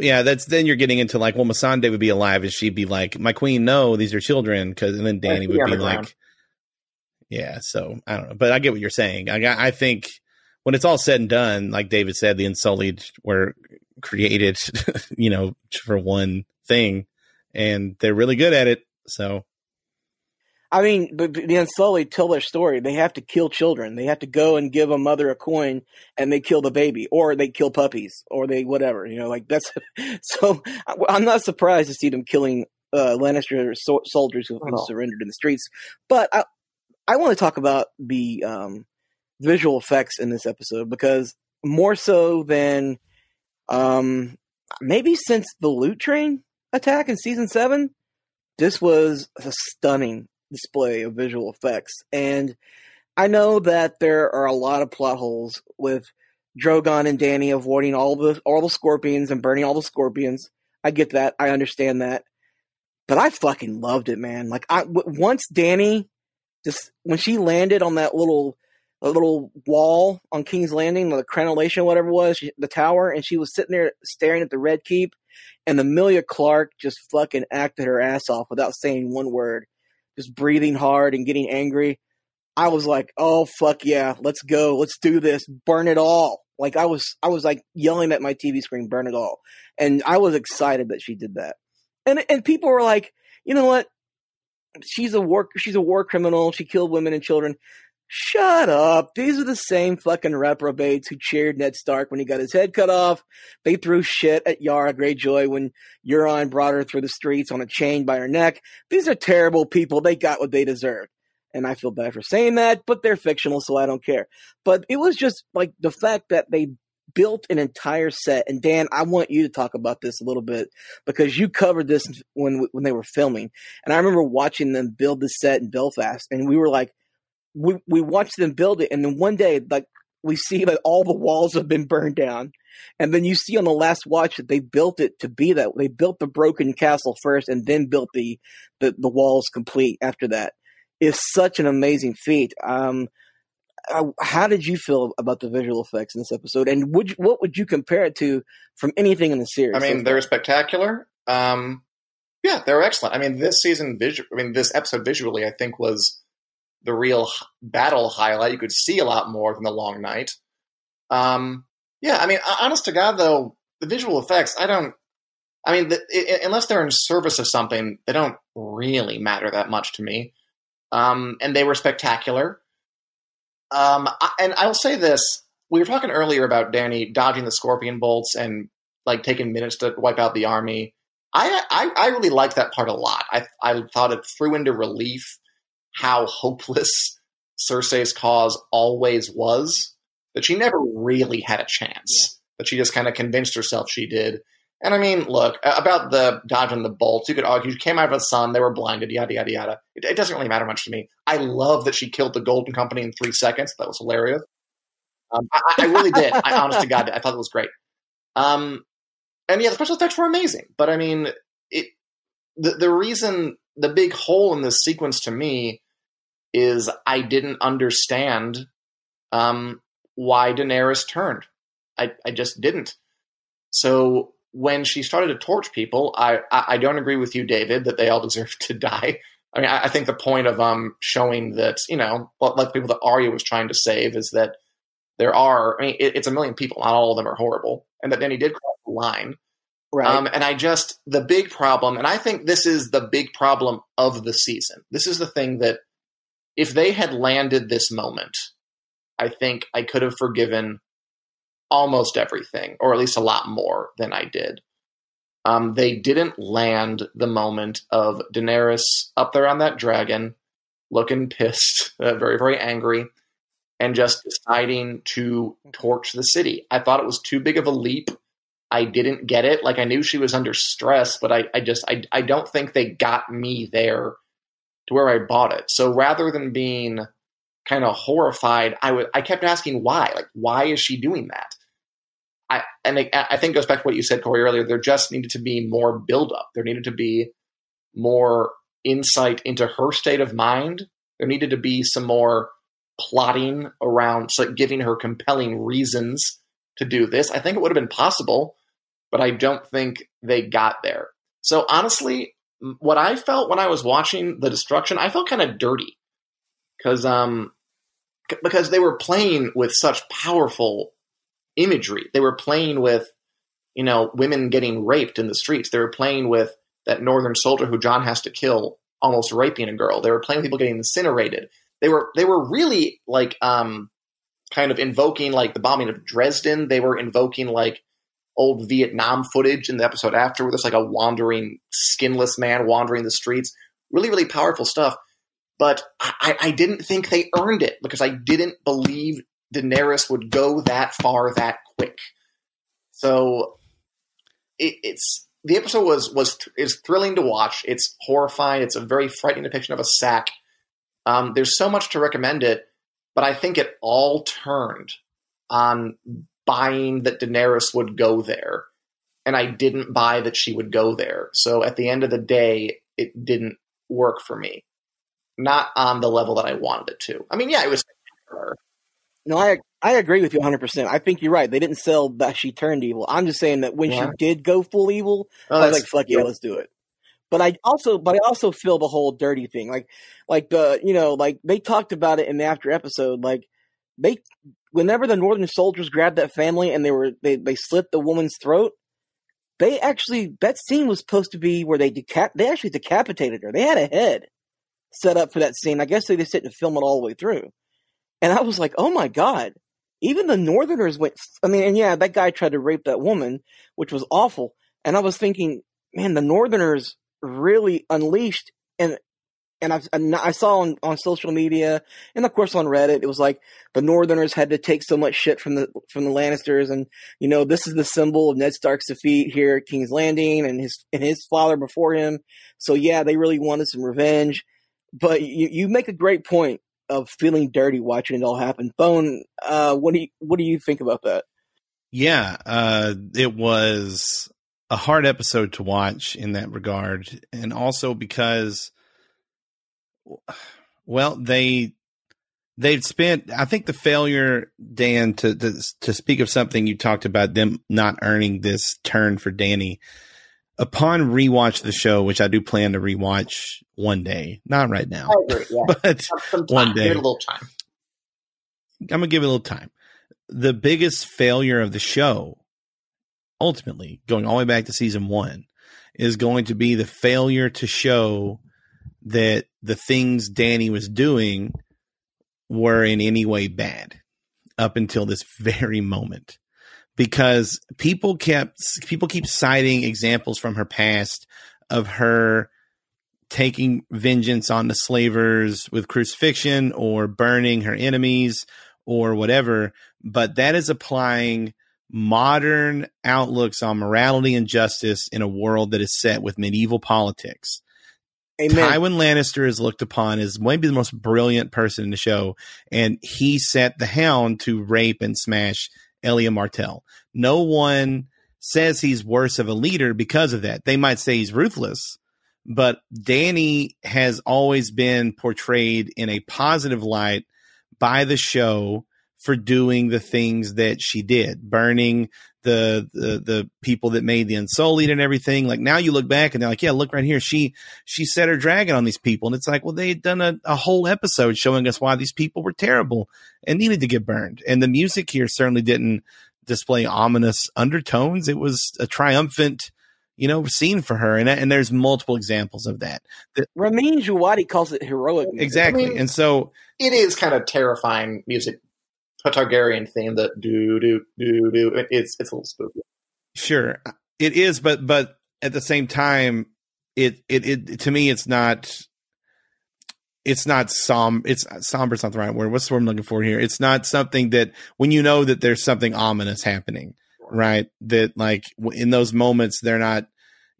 Yeah, that's then you're getting into like, well, Missandei would be alive, and she'd be like, "My queen, no, these are children," because and then Dany would be like, "Yeah." So I don't know, but I get what you're saying. I got, I think when it's all said and done, like David said, the Unsullied were created, (laughs) you know, for one thing, and they're really good at it. So I mean, but but the Unsullied tell their story. They have to kill children. They have to go and give a mother a coin, and they kill the baby, or they kill puppies, or they whatever. You know, like that's. (laughs) So I'm not surprised to see them killing uh, Lannister so- soldiers who No. surrendered in the streets. But I, I want to talk about the um, visual effects in this episode because more so than um, maybe since the loot train attack in season seven, this was a stunning display of visual effects. And I know that there are a lot of plot holes with Drogon and Dany avoiding all the all the scorpions and burning all the scorpions. I get that. I understand that. But I fucking loved it, man. Like I w- once Dany just when she landed on that little a little wall on King's Landing, the crenellation, whatever it was, she- the tower, and she was sitting there staring at the Red Keep, and Emilia Clarke just fucking acted her ass off without saying one word, just breathing hard and getting angry. I was like, "Oh fuck yeah, let's go, let's do this, burn it all!" Like I was, I was like yelling at my TV screen, "Burn it all!" And I was excited that she did that. And and people were like, "You know what? She's a war, she's a war criminal. She killed women and children." Shut up. These are the same fucking reprobates who cheered Ned Stark when he got his head cut off. They threw shit at Yara Greyjoy when Euron brought her through the streets on a chain by her neck. These are terrible people. They got what they deserved. And I feel bad for saying that, but they're fictional, so I don't care. But it was just like the fact that they built an entire set. And Dan, I want you to talk about this a little bit because you covered this when when they were filming. And I remember watching them build the set in Belfast, and we were like, we we watched them build it, and then one day, like we see that all the walls have been burned down, and then you see on the last watch that they built it to be that they built the broken castle first, and then built the the, the walls complete after that. Is such an amazing feat. Um, how did you feel about the visual effects in this episode, and would you, what would you compare it to from anything in the series? I mean, they're spectacular. Um, yeah, they're excellent. I mean, this season, visual. I mean, this episode visually, I think was the real battle highlight. You could see a lot more than the long night. Um, yeah, I mean, honest to God, though, the visual effects, I don't. I mean, the, i i- unless they're in service of something, they don't really matter that much to me. Um, and they were spectacular. Um, I, and I'll say this: we were talking earlier about Dany dodging the scorpion bolts and like taking minutes to wipe out the army. I I, I really liked that part a lot. I I thought it threw into relief how hopeless Cersei's cause always was. That she never really had a chance. That she just kind of convinced herself she did. And I mean, look about the dodging the bolts. You could argue she came out of the sun; they were blinded. Yada yada yada. It, it doesn't really matter much to me. I love that she killed the Golden Company in three seconds. That was hilarious. Um, I, I really did. I honest to God, I thought it was great. Um, and yeah, the special effects were amazing. But I mean, it the the reason the big hole in this sequence to me is I didn't understand um, why Daenerys turned. I I just didn't. So when she started to torch people, I I, I don't agree with you, David, that they all (laughs) deserve to die. I mean, I, I think the point of um showing that you know, like people that Arya was trying to save is that there are. I mean, it, it's a million people. Not all of them are horrible, and that Dany did cross the line. Right. Um, and I just the big problem, and I think this is the big problem of the season. This is the thing that if they had landed this moment, I think I could have forgiven almost everything, or at least a lot more than I did. Um, they didn't land the moment of Daenerys up there on that dragon, looking pissed, (laughs) uh, very, very angry, and just deciding to torch the city. I thought it was too big of a leap. I didn't get it. Like I knew she was under stress, but I, I just I, I don't think they got me there to where I bought it. So rather than being kind of horrified, I would I kept asking why. Like why is she doing that? I and I, I think goes back to what you said, Corey, earlier. There just needed to be more buildup. There needed to be more insight into her state of mind. There needed to be some more plotting around so giving her compelling reasons to do this. I think it would have been possible, but I don't think they got there. So honestly, what I felt when I was watching the destruction, I felt kind of dirty because um because they were playing with such powerful imagery. They were playing with you know women getting raped in the streets. They were playing with that northern soldier who Jon has to kill almost raping a girl. They were playing with people getting incinerated. They were they were really like um kind of invoking like the bombing of Dresden. They were invoking like old Vietnam footage in the episode after where there's like a wandering skinless man wandering the streets. Really, really powerful stuff. But I, I didn't think they earned it because I didn't believe Daenerys would go that far that quick. So it, it's the episode was was is thrilling to watch. It's horrifying. It's a very frightening depiction of a sack. Um, there's so much to recommend it, but I think it all turned on buying that Daenerys would go there, and I didn't buy that she would go there. So at the end of the day, it didn't work for me. Not on the level that I wanted it to. I mean, yeah, it was. No, I I agree with you 100. percent I think you're right. They didn't sell that she turned evil. I'm just saying that when yeah. she did go full evil, oh, I was like, "Fuck yeah, let's do it." But I also, but I also feel the whole dirty thing, like, like the you know, like they talked about it in the after episode, like they whenever the northern soldiers grabbed that family and they were they, they slit the woman's throat they actually that scene was supposed to be where they decap they actually decapitated her. They had a head set up for that scene. I guess they just didn't film it all the way through. And i was like oh my god. Even the northerners went i mean and yeah that guy tried to rape that woman which was awful. And i was thinking man the northerners really unleashed and and I, I saw on, on social media and of course on Reddit, it was like the Northerners had to take so much shit from the from the Lannisters, and you know this is the symbol of Ned Stark's defeat here at King's Landing and his and his father before him. So yeah, they really wanted some revenge. But you, you make a great point of feeling dirty watching it all happen. Bone, uh, what do you what do you think about that? Yeah, uh, it was a hard episode to watch in that regard, and also because well, they they'd spent. I think the failure, Dan, to, to to speak of something you talked about them not earning this turn for Dany. Upon rewatch the show, which I do plan to rewatch one day, not right now, agree, yeah. (laughs) but one day, give it a little time. I'm gonna give it a little time. The biggest failure of the show, ultimately, going all the way back to season one, is going to be the failure to show that the things Dany was doing were in any way bad up until this (laughs) very moment. Because people kept people keep citing examples from her past of her taking vengeance on the slavers with crucifixion or burning her enemies or whatever. But that is applying modern outlooks on morality and justice in a world that is set with medieval politics Amen. Tywin Lannister is looked upon as maybe the most brilliant person in the show, and he set the Hound to rape and smash Elia Martell. No one says he's worse of a leader because of that. They might say he's ruthless, but Dany has always been portrayed in a positive light by the show for doing the things that she did, burning the the the people that made the Unsullied and everything. Like now you look back and they're like, yeah, look right here. She she set her dragon on these people, and it's like, well, they had done a, a whole episode showing us why these people were terrible and needed to get burned. And the music here certainly didn't display ominous undertones. It was a triumphant you know, scene for her. And, and there's multiple examples of that. that Ramin Djawadi calls it heroic. Music. Exactly. I mean, and so it is kind of terrifying music Targaryen theme that do do do do. It's it's a little spooky. Sure, it is, but but at the same time, it, it it to me it's not it's not som it's somber. It's not the right word. What's the word I'm looking for here? It's not something that when you know that there's something ominous happening, right? That like in those moments they're not,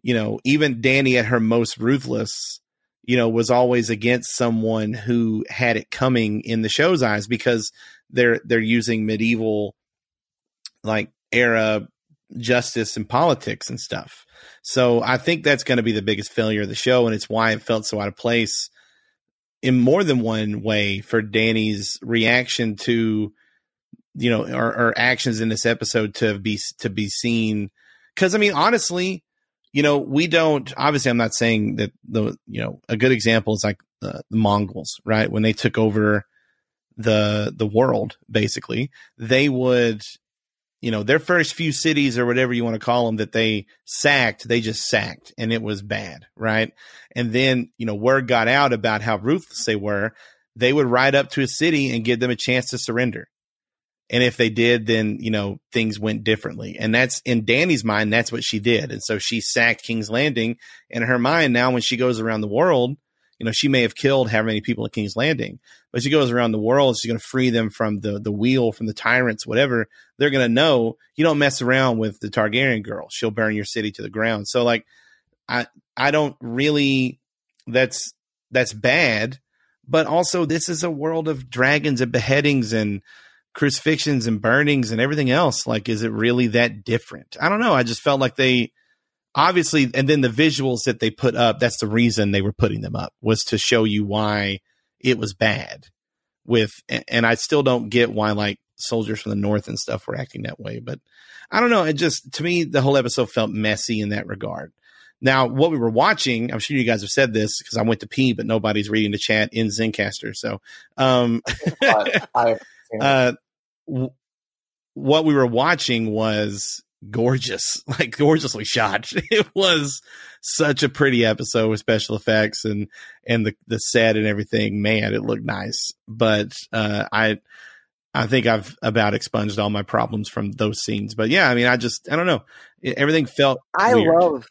you know, even Dany at her most ruthless, you know, was always against someone who had it coming in the show's eyes because they're they're using medieval like era justice and politics and stuff. So I think that's going to be the biggest failure of the show, and it's why it felt so out of place in more than one way for Dany's reaction to you know or, or actions in this episode to be to be seen. Because I mean, honestly, you know, we don't. Obviously, I'm not saying that the you know a good example is like the, the Mongols, right? When they took over the the world, basically, they would you know, their first few cities or whatever you want to call them that they sacked, they just sacked and it was bad, right? And then, you know, word got out about how ruthless they were. They would ride up to a city and give them a chance to surrender. And if they did, then, you know, things went differently. And that's in danny's mind, that's what she did. And so she sacked King's Landing. In her mind, now when she goes around the world, you know, she may have killed however many people at King's Landing, but she goes around the world. She's going to free them from the the wheel, from the tyrants, whatever. They're going to know you don't mess around with the Targaryen girl. She'll burn your city to the ground. So like, I I don't really. That's that's bad, but also this is a world of dragons and beheadings and crucifixions and burnings and everything else. Like, is it really that different? I don't know. I just felt like they obviously, and then the visuals that they put up, that's the reason they were putting them up was to show you why it was bad with, and I still don't get why like soldiers from the North and stuff were acting that way, but I don't know. It just, to me, the whole episode felt messy in that regard. Now, what we were watching, I'm sure you guys have said this because I went to pee, but nobody's reading the chat in Zencastr. So, um, (laughs) I, I, (laughs) uh, w- what we were watching was gorgeous, (laughs) like gorgeously shot. (laughs) It was such a pretty episode with special effects and and the the set and everything. Man, it looked nice. But uh, I I think I've about expunged all my problems from those scenes. But yeah, I mean, I just I don't know. Everything felt. I weird. love,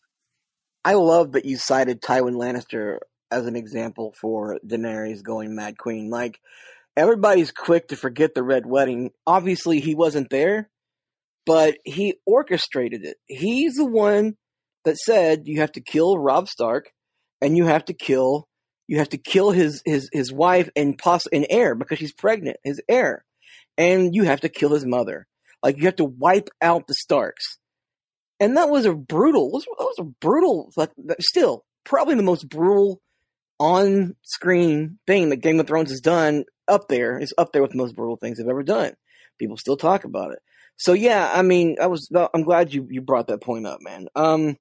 I love that you cited Tywin Lannister as an example for Daenerys going Mad Queen. Like everybody's quick to forget the Red Wedding. Obviously, he wasn't there but he orchestrated it. He's the one that said you have to kill Robb Stark and you have to kill you have to kill his his his wife and poss and heir because she's pregnant, his heir. And you have to kill his mother. Like you have to wipe out the Starks. And that was a brutal that was a brutal like still probably the most brutal on screen thing that Game of Thrones has done up there. Is up there with the most brutal things they've ever done. People still talk about it. So yeah, I mean, I was I'm glad you you brought that point up, man. Um,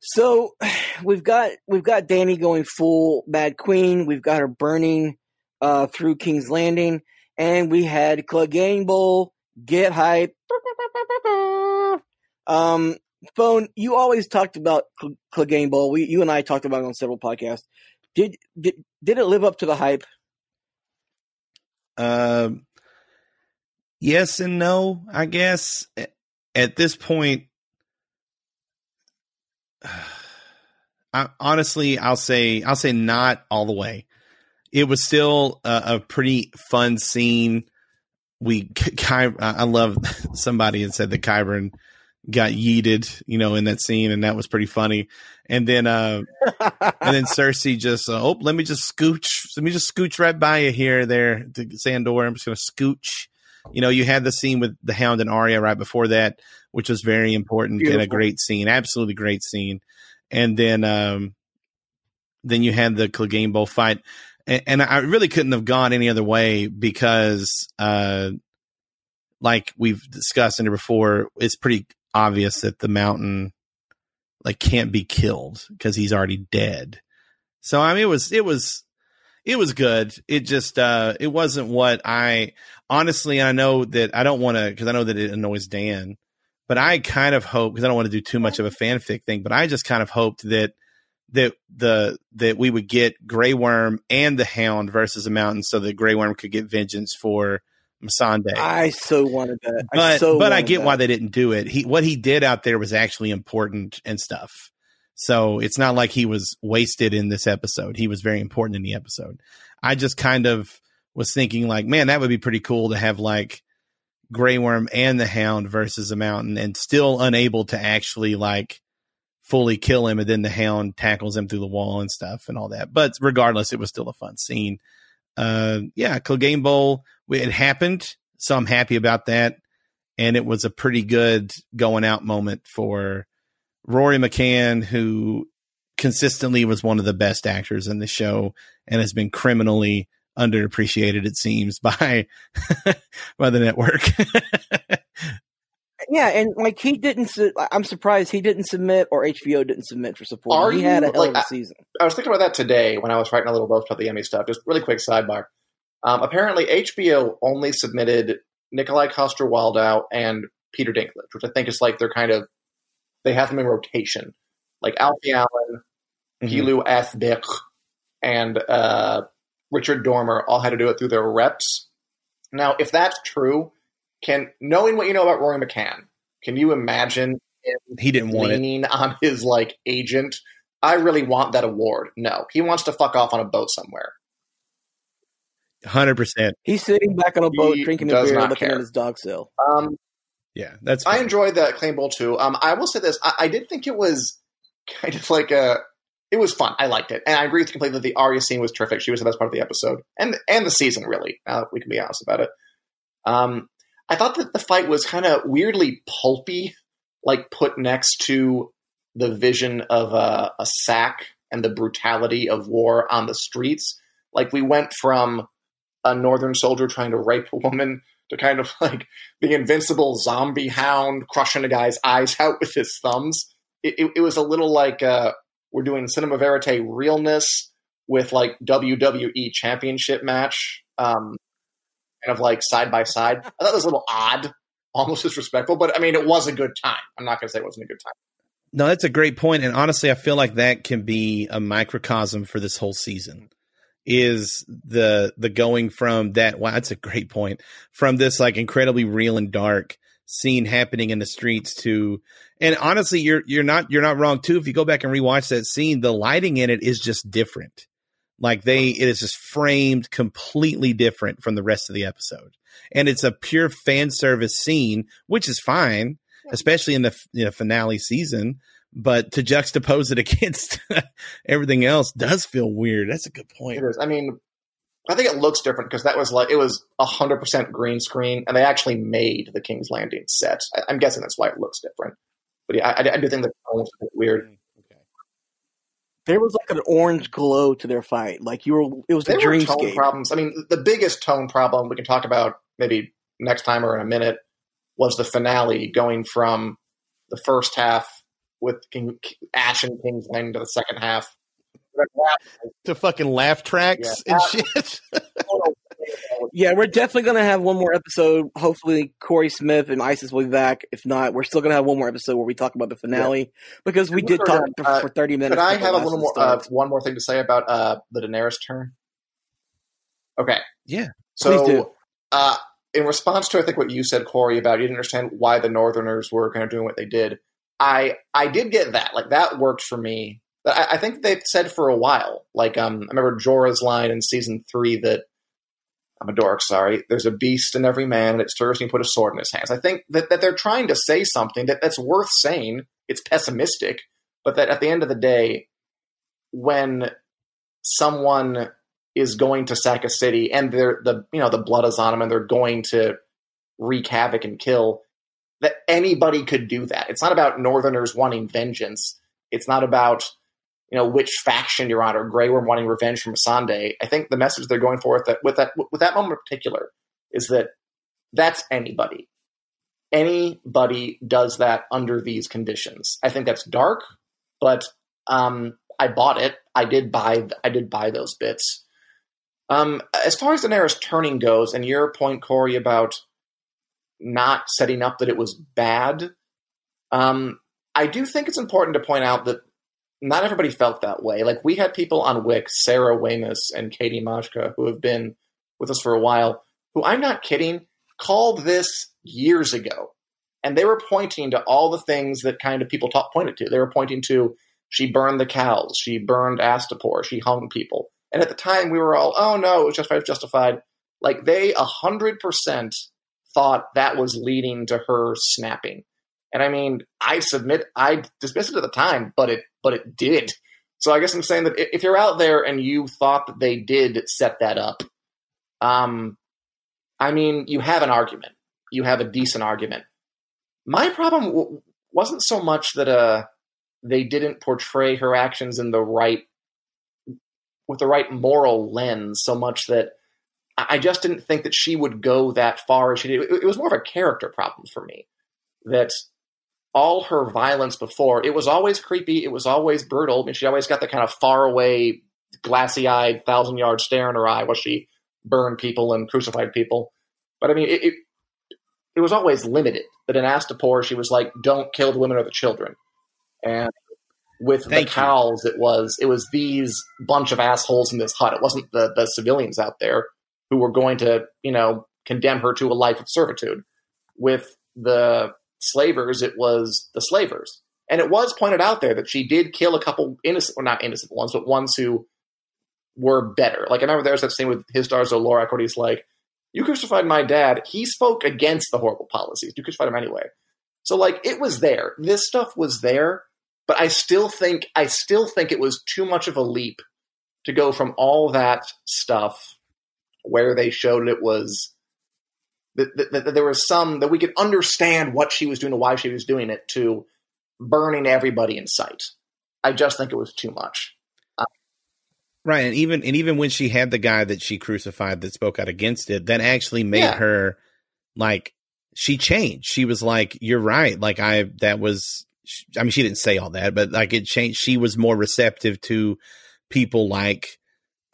so (sighs) we've got we've got Dany going full bad Queen. We've got her burning uh, through King's Landing, and we had Clegane Bowl get hype. (laughs) Um, phone. You always talked about Clegane Bowl. We you and I talked about it on several podcasts. Did did did it live up to the hype? Um, yes and no, I guess. At this point, (sighs) I, honestly, I'll say I'll say not all the way. It was still a, a pretty fun scene. We, (laughs) Ky, I love (laughs) somebody had said that Qyburn got yeeted, you know, in that scene, and that was pretty funny. And then, uh, and then (laughs) Cersei just, uh, oh, let me just scooch, let me just scooch right by you here, there, to Sandor. I'm just gonna scooch you know, you had the scene with the Hound and Arya right before that, which was very important Beautiful. and a great scene, absolutely great scene. And then, um, then you had the Clegane Bowl fight, and, and, I really couldn't have gone any other way because, uh, like we've discussed in it before, it's pretty obvious that the mountain like can't be killed because he's already dead. So I mean, it was it was it was good. It just uh it wasn't what I honestly I know that I don't want to because I know that it annoys Dan, but I kind of hope because I don't want to do too much of a fanfic thing, but I just kind of hoped that that the that we would get Grey Worm and the Hound versus the Mountain, so that Grey Worm could get vengeance for Missandei. I so wanted that. I but so but I get that. why they didn't do it. He what he did out there was actually important and stuff. So it's not like he was wasted in this episode. He was very important in the episode. I just kind of was thinking like, man, that would be pretty cool to have like Grey Worm and the Hound versus a Mountain, and still unable to actually like fully kill him, and then the Hound tackles him through the wall and stuff and all that. But regardless, it was still a fun scene. Uh, yeah, Clegane Bowl. It happened, so I'm happy about that and it was a pretty good going out moment for Rory McCann, who consistently was one of the best actors in the show and has been criminally underappreciated, it seems, (laughs) by by the network. (laughs) Yeah, and like he didn't. Su- I'm surprised he didn't submit or HBO didn't submit for support. Are he had a hell like, of a I- season. I was thinking about that today when I was writing a little post about the Emmy stuff. Just really quick sidebar. Um, apparently, HBO only submitted Nikolaj Coster Waldau and Peter Dinklage, which I think is like they're kind of they have them in rotation. Like Alfie Allen, Mhm. Gilu Athbik, and uh, Richard Dormer all had to do it through their reps. Now, if that's true, can knowing what you know about Rory McCann, can you imagine him he didn't want it. leaning on his like agent? I really want that award. No, he wants to fuck off on a boat somewhere. Hundred percent. He's sitting back on a boat He drinking a beer, looking care. at his dog sail. Um, Yeah, that's I fine. enjoyed that Clegane Bowl too. Um, I will say this: I, I did think it was kind of like a. It was fun. I liked it, and I agree with you completely that the Arya scene was terrific. She was the best part of the episode, and and the season really. That we can be honest about it. Um, I thought that the fight was kind of weirdly pulpy, like put next to the vision of a, a sack and the brutality of war on the streets. Like we went from a northern soldier trying to rape a woman to kind of (laughs) like the invincible zombie hound crushing a guy's eyes (laughs) out with his thumbs. It, it, it was a little like uh, we're doing cinema verite realness with like WWE championship match, um, kind of like side by side. I thought it was a little odd, almost disrespectful, but I mean, it was a good time. I'm not going to say it wasn't a good time. No, that's a great point, and honestly, I feel like that can be a microcosm for this whole season. Is the the going from that? Wow, that's a great point. From this like incredibly real and dark scene happening in the streets to, and honestly, you're you're not you're not wrong too. If you go back and rewatch that scene, the lighting in it is just different. Like they, it is just framed completely different from the rest of the episode, and it's a pure fan service scene, which is fine, especially in the you know, finale season but to juxtapose it (laughs) against everything else does feel weird. That's a good point. It is. I mean, I think it looks different because that was like it was hundred percent green screen, and they actually made the King's Landing set. I, I'm guessing that's why it looks different. But yeah, I, I do think the tone was a bit weird. Mm, there was like an orange glow to their fight. Like you were, it was There were tone dreamscape. problems. I mean, the biggest tone problem we can talk about maybe next time or in a minute was the finale going from the first half with King, Ash and King's Landing to the second half. To fucking laugh tracks Yeah. and shit. (laughs) Yeah, we're definitely gonna have one more episode. Hopefully, Corey Smith and Isis will be back. If not, we're still gonna have one more episode where we talk about the finale because we did talk uh, for thirty minutes. Could I have a little more, uh, one more thing to say about uh, the Daenerys turn? Okay. Yeah. So, do. Uh, in response to I think what you said, Corey, about you didn't understand why the Northerners were kind of doing what they did. I I did get that. Like that worked for me. I, I think they've said for a while. Like um, I remember Jorah's line in season three that I'm a dork. Sorry, there's a beast in every man, and it stirs you put a sword in his hands. I think that that they're trying to say something that that's worth saying. It's pessimistic, but that at the end of the day, when someone is going to sack a city and they're the you know the blood is on them and they're going to wreak havoc and kill that anybody could do that it's not about northerners wanting vengeance it's not about you know which faction you're on or Grey Worm wanting revenge from Sunday. I think the message they're going for with that with that with that moment in particular is that that's anybody. Anybody does that under these conditions. I think that's dark, but um, I bought it. I did buy. I did buy those bits. Um, as far as Daenerys turning goes, and your point, Corey, about not setting up that it was bad, um, I do think it's important to point out that not everybody felt that way. Like we had people on Wick, Sarah Weymouth and Katie Mashka, who have been with us for a while, who I'm not kidding, called this years ago. And they were pointing to all the things that kind of people pointed to. They were pointing to she burned the cows, she burned Astapor, she hung people. And at the time, we were all, oh no, it was justified, justified. Like they 100% thought that was leading to her snapping. And I mean, I submit, I dismissed it at the time, but it, but it did. So I guess I'm saying that if you're out there and you thought that they did set that up, um, I mean, you have an argument. You have a decent argument. My problem w- wasn't so much that uh, they didn't portray her actions in the right with the right moral lens, so much that I just didn't think that she would go that far as she did. It was more of a character problem for me. That all her violence before, it was always creepy, it was always brutal. I mean, she always got the kind of far away, glassy eyed, thousand yard stare in her eye while she burned people and crucified people. But I mean, it, it, it was always limited. But in Astapor, she was like, "Don't kill the women or the children." And with Thank the Khals, you. it was it was these bunch of assholes in this hut. It wasn't the the civilians out there who were going to you know condemn her to a life of servitude. With the slavers, it was the slavers. And it was pointed out there that she did kill a couple innocent, or not innocent ones, but ones who were better. Like I remember there was that scene with Hizdahr zo Loraq where he's like, "You crucified my dad. He spoke against the horrible policies. You crucified him anyway." So like it was there. This stuff was there, but I still think I still think it was too much of a leap to go from all that stuff where they showed it was that, that, that, there was some that we could understand what she was doing and why she was doing it to burning everybody in sight. I just think it was too much. Uh, right, and even and even when she had the guy that she crucified that spoke out against it, that actually made yeah. her like she changed. She was like, "You're right." Like I that was. I mean, she didn't say all that, but like it changed. She was more receptive to people like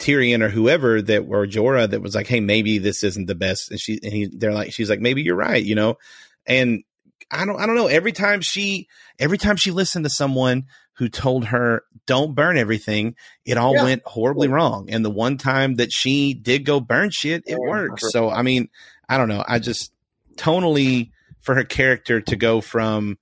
Tyrion or whoever that were Jorah that was like, "Hey, maybe this isn't the best." And she and he, they're like, she's like, "Maybe you're right," you know. And I don't, I don't know. Every time she, every time she listened to someone who told her, don't burn everything, it all yeah. went horribly wrong. And the one time that she did go burn shit, it worked. So, I mean, I don't know. I just tonally for her character to go from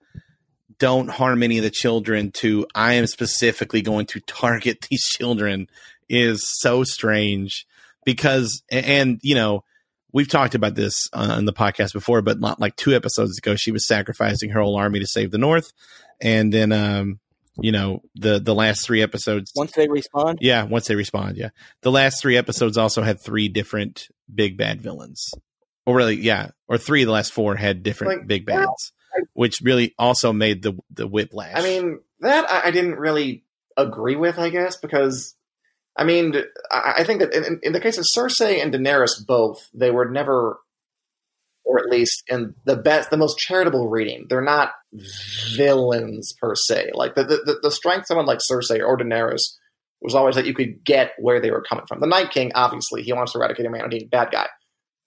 don't harm any of the children to I am specifically going to target (laughs) these children is so strange because, and, you know, we've talked about this on the podcast before, but not like two episodes ago, she was sacrificing her whole army to save the North. And then, um, you know the the last three episodes once they respond yeah once they respond yeah. The last three episodes also had three different big bad villains. Or really yeah or three of the last four had different like, big bads well, which really also made the the whiplash. I mean that i didn't really agree with i guess because i mean i, think that in, in the case of cersei and daenerys both they were never or at least in the best, the most charitable reading, they're not villains per se. Like the the, the strength of someone like Cersei or Daenerys was always that you could get where they were coming from. The Night King, obviously, he wants to eradicate humanity, bad guy.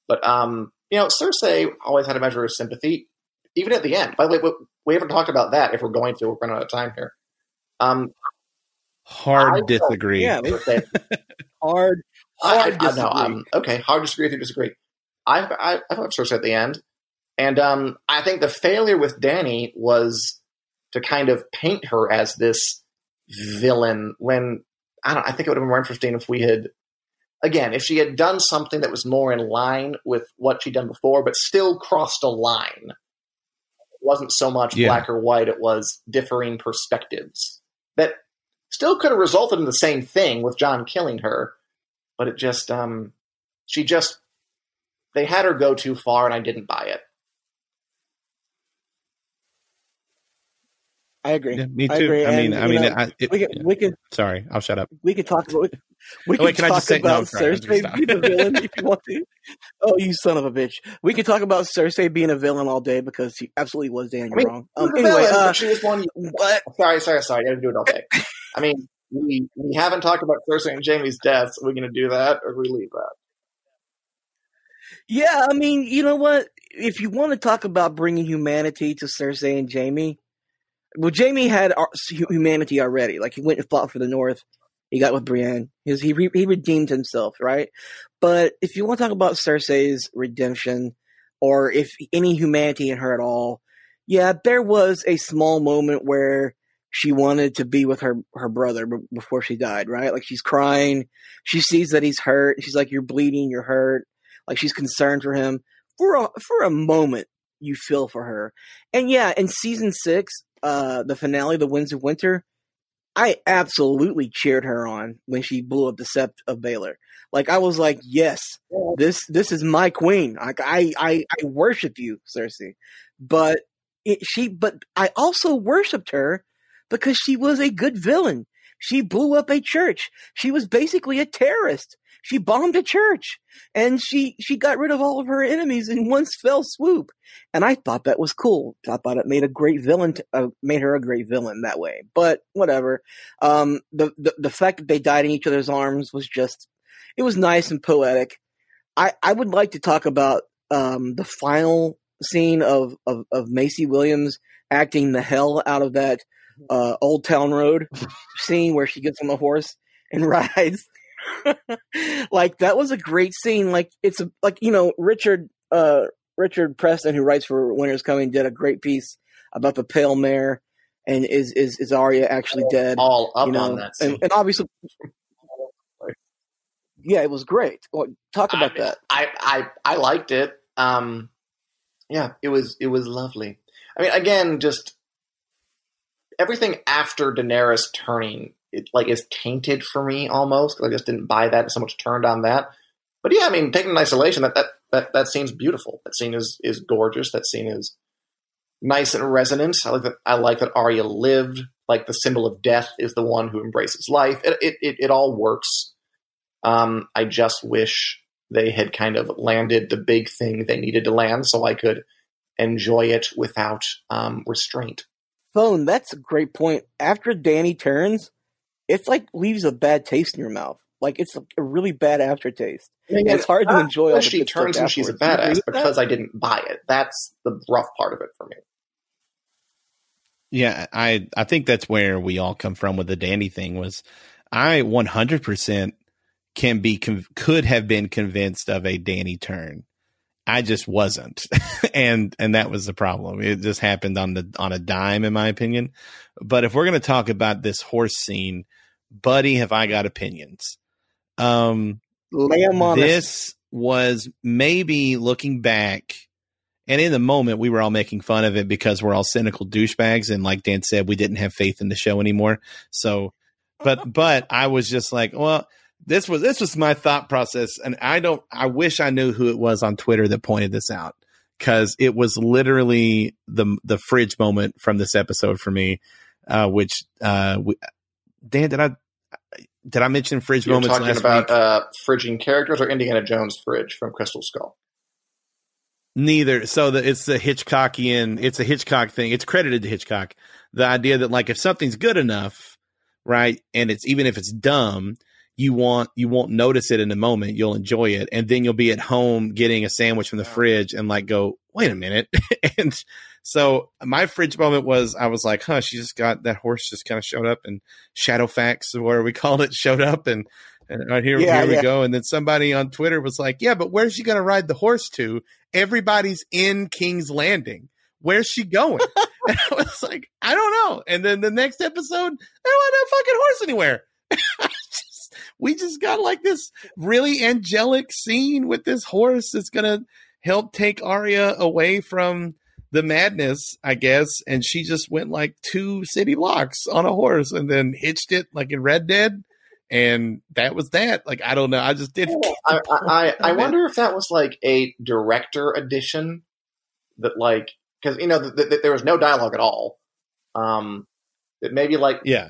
But um, you know, Cersei always had a measure of sympathy, even at the end. By the way, we haven't talked about that. If we're going to, we're running out of time here. Um, hard I disagree. yeah, (laughs) hard. Hard. I, I, no, um, okay. Hard disagree if you disagree. I I, I thought Cersei at the end, and um, I think the failure with Dany was to kind of paint her as this villain when I don't. I think it would have been more interesting if we had again if she had done something that was more in line with what she'd done before, but still crossed a line. It wasn't so much yeah. black or white; it was differing perspectives that still could have resulted in the same thing with Jon killing her, but it just um, she just they had her go too far, and I didn't buy it. I agree. Yeah, me too. I, agree. I mean, and, I mean, know, I, it, we could, we could. Sorry, I'll shut up. We could talk about. We oh, wait, can talk about no, Cersei being a villain if you want (laughs) to. Oh, you son of a bitch! We could talk about Cersei being a villain all day because she absolutely was. Dan, you're I mean, wrong. Um, anyway, villain, uh, she was one. (laughs) What? Sorry, sorry, sorry. I didn't do it all day. I mean, we we haven't talked about Cersei and Jaime's deaths. Are we going to do that, or we leave that? Yeah, I mean, you know what? If you want to talk about bringing humanity to Cersei and Jaime, well, Jaime had humanity already. Like he went and fought for the North. he got with Brienne. He he, re- he redeemed himself, right? But if you want to talk about Cersei's redemption, or if any humanity in her at all, yeah, there was a small moment where she wanted to be with her her brother before she died, right? Like she's crying, she sees that he's hurt. She's like, "You're bleeding, you're hurt." Like she's concerned for him. For a for a moment, you feel for her, and yeah, in season six, uh, the finale, "The Winds of Winter," I absolutely cheered her on when she blew up the sept of Baelor. Like I was like, yes, this this is my queen. Like I I, I worship you, Cersei. But it, she, but I also worshipped her because she was a good villain. She blew up a church. She was basically a terrorist. She bombed a church and she, she got rid of all of her enemies in one fell swoop. And I thought that was cool. I thought it made a great villain, uh, made her a great villain that way. But whatever. Um, the, the, the fact that they died in each other's arms was just, it was nice and poetic. I, I would like to talk about, um, the final scene of, of, of Maisie Williams acting the hell out of that uh, Old Town Road scene where she gets on the horse and (laughs) rides. like that was a great scene. Like it's a, like you know Richard uh, Richard Preston who writes for Winter's Coming did a great piece about the pale mare and is is is Arya actually dead? All up you know, on that. Scene. and, and obviously. Yeah, it was great. Talk about I, that. I, I I liked it. Um, yeah, it was it was lovely. I mean, again, just everything after Daenerys turning, it like is tainted for me almost. I just didn't buy that so much turned on that. But yeah, I mean, taken in isolation, that that that that scene's beautiful. That scene is is gorgeous. That scene is nice and resonant. I like that. I like that Arya lived. Like the symbol of death is the one who embraces life. It it it, it all works. Um, I just wish they had kind of landed the big thing they needed to land, so I could enjoy it without um, restraint. Bone, that's a great point. After Dany turns, it's like leaves a bad taste in your mouth. Like it's a really bad aftertaste. And it's hard to enjoy. All the she good stuff turns and she's a afterwards. Do you agree badass because I didn't buy it. That's the rough part of it for me. Yeah, I I think that's where we all come from with the Dany thing. Was I 100% can be con- could have been convinced of a Dany turn. I just wasn't, (laughs) and and that was the problem. It just happened on the on a dime, in my opinion. But if we're going to talk about this horse scene, buddy, have I got opinions? Um, Lay on us. this was maybe looking back and in the moment we were all making fun of it because we're all cynical douchebags and like dan said we didn't have faith in the show anymore so but but i was just like well this was this was my thought process and i don't i wish i knew who it was on twitter that pointed this out because it was literally the the fridge moment from this episode for me uh which uh we, dan did i did i mention fridge You're moments talking last about uh, fridging characters or Indiana Jones fridge from Crystal Skull. Neither. So the, it's the Hitchcockian. It's a Hitchcock thing. It's credited to Hitchcock. The idea that like if something's good enough, right, and it's even if it's dumb, you want you won't notice it in the moment. You'll enjoy it, and then you'll be at home getting a sandwich from the fridge and like go, wait a minute. (laughs) and so my fridge moment was I was like, huh, she just got that horse just kind of showed up and Shadowfax, where we (laughs) called it, showed up and. And uh, here, Yeah, here we go. And then somebody on Twitter was like, "Yeah, but where's she going to ride the horse to? everybody's in King's Landing. Where's she going? (laughs) and I was like, I don't know. And then the next episode, there wasn't a fucking horse anywhere. I we just got like this really angelic scene with this horse that's gonna help take Arya away from the madness, I guess. And she just went like two city blocks on a horse and then hitched it like in Red Dead. And that was that. Like I don't know. I just didn't. (laughs) I, I, I, wonder if that was like a director edition that like because you know th- th- there was no dialogue at all. Um, that maybe like Yeah.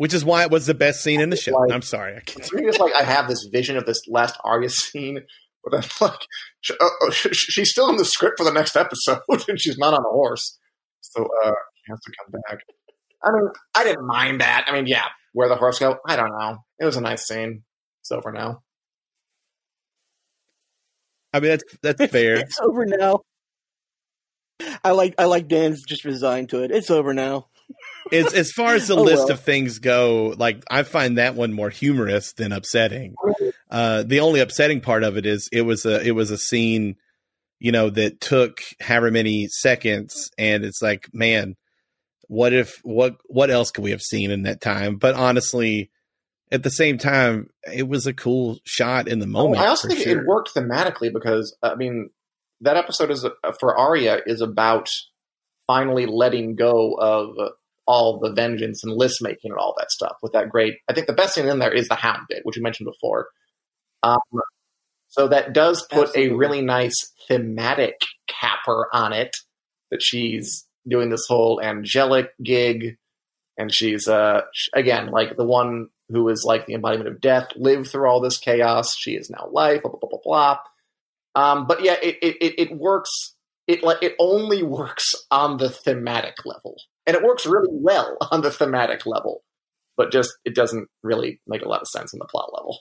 Which is why it was the best scene in the show. Like- I'm sorry. I can't. it's like I have this vision of this last Arya scene, but then like sh- uh, uh, sh- sh- she's still in the script for the next episode (laughs) and she's not on a horse, so uh, she has to come back. I mean, I didn't mind that. I mean, yeah, where the horse go, I don't know. It was a nice scene. It's over now. I mean, that's that's fair. it's over now. I like I like Dan's just resigned to it. It's over now. As as far as the (laughs) Oh, list well. of things go, like I find that one more humorous than upsetting. Uh, the only upsetting part of it is it was a it was a scene, you know, that took however many seconds, and it's like, man, what if what what else could we have seen in that time? But honestly, at the same time, it was a cool shot in the moment. I also think sure. it worked thematically because I mean that episode is uh, for Arya is about finally letting go of all the vengeance and list making and all that stuff with that great. I think the best thing in there is the Hound bit, which you mentioned before. Um, so that does put Absolutely. a really nice thematic capper on it that she's doing this whole angelic gig, and she's uh again like the one who is like the embodiment of death, lived through all this chaos. She is now life. Blah blah blah blah blah. Um, but yeah, it, it it it works. It like it only works on the thematic level, and it works really well (laughs) on the thematic level. But just it doesn't really make a lot of sense on the plot level.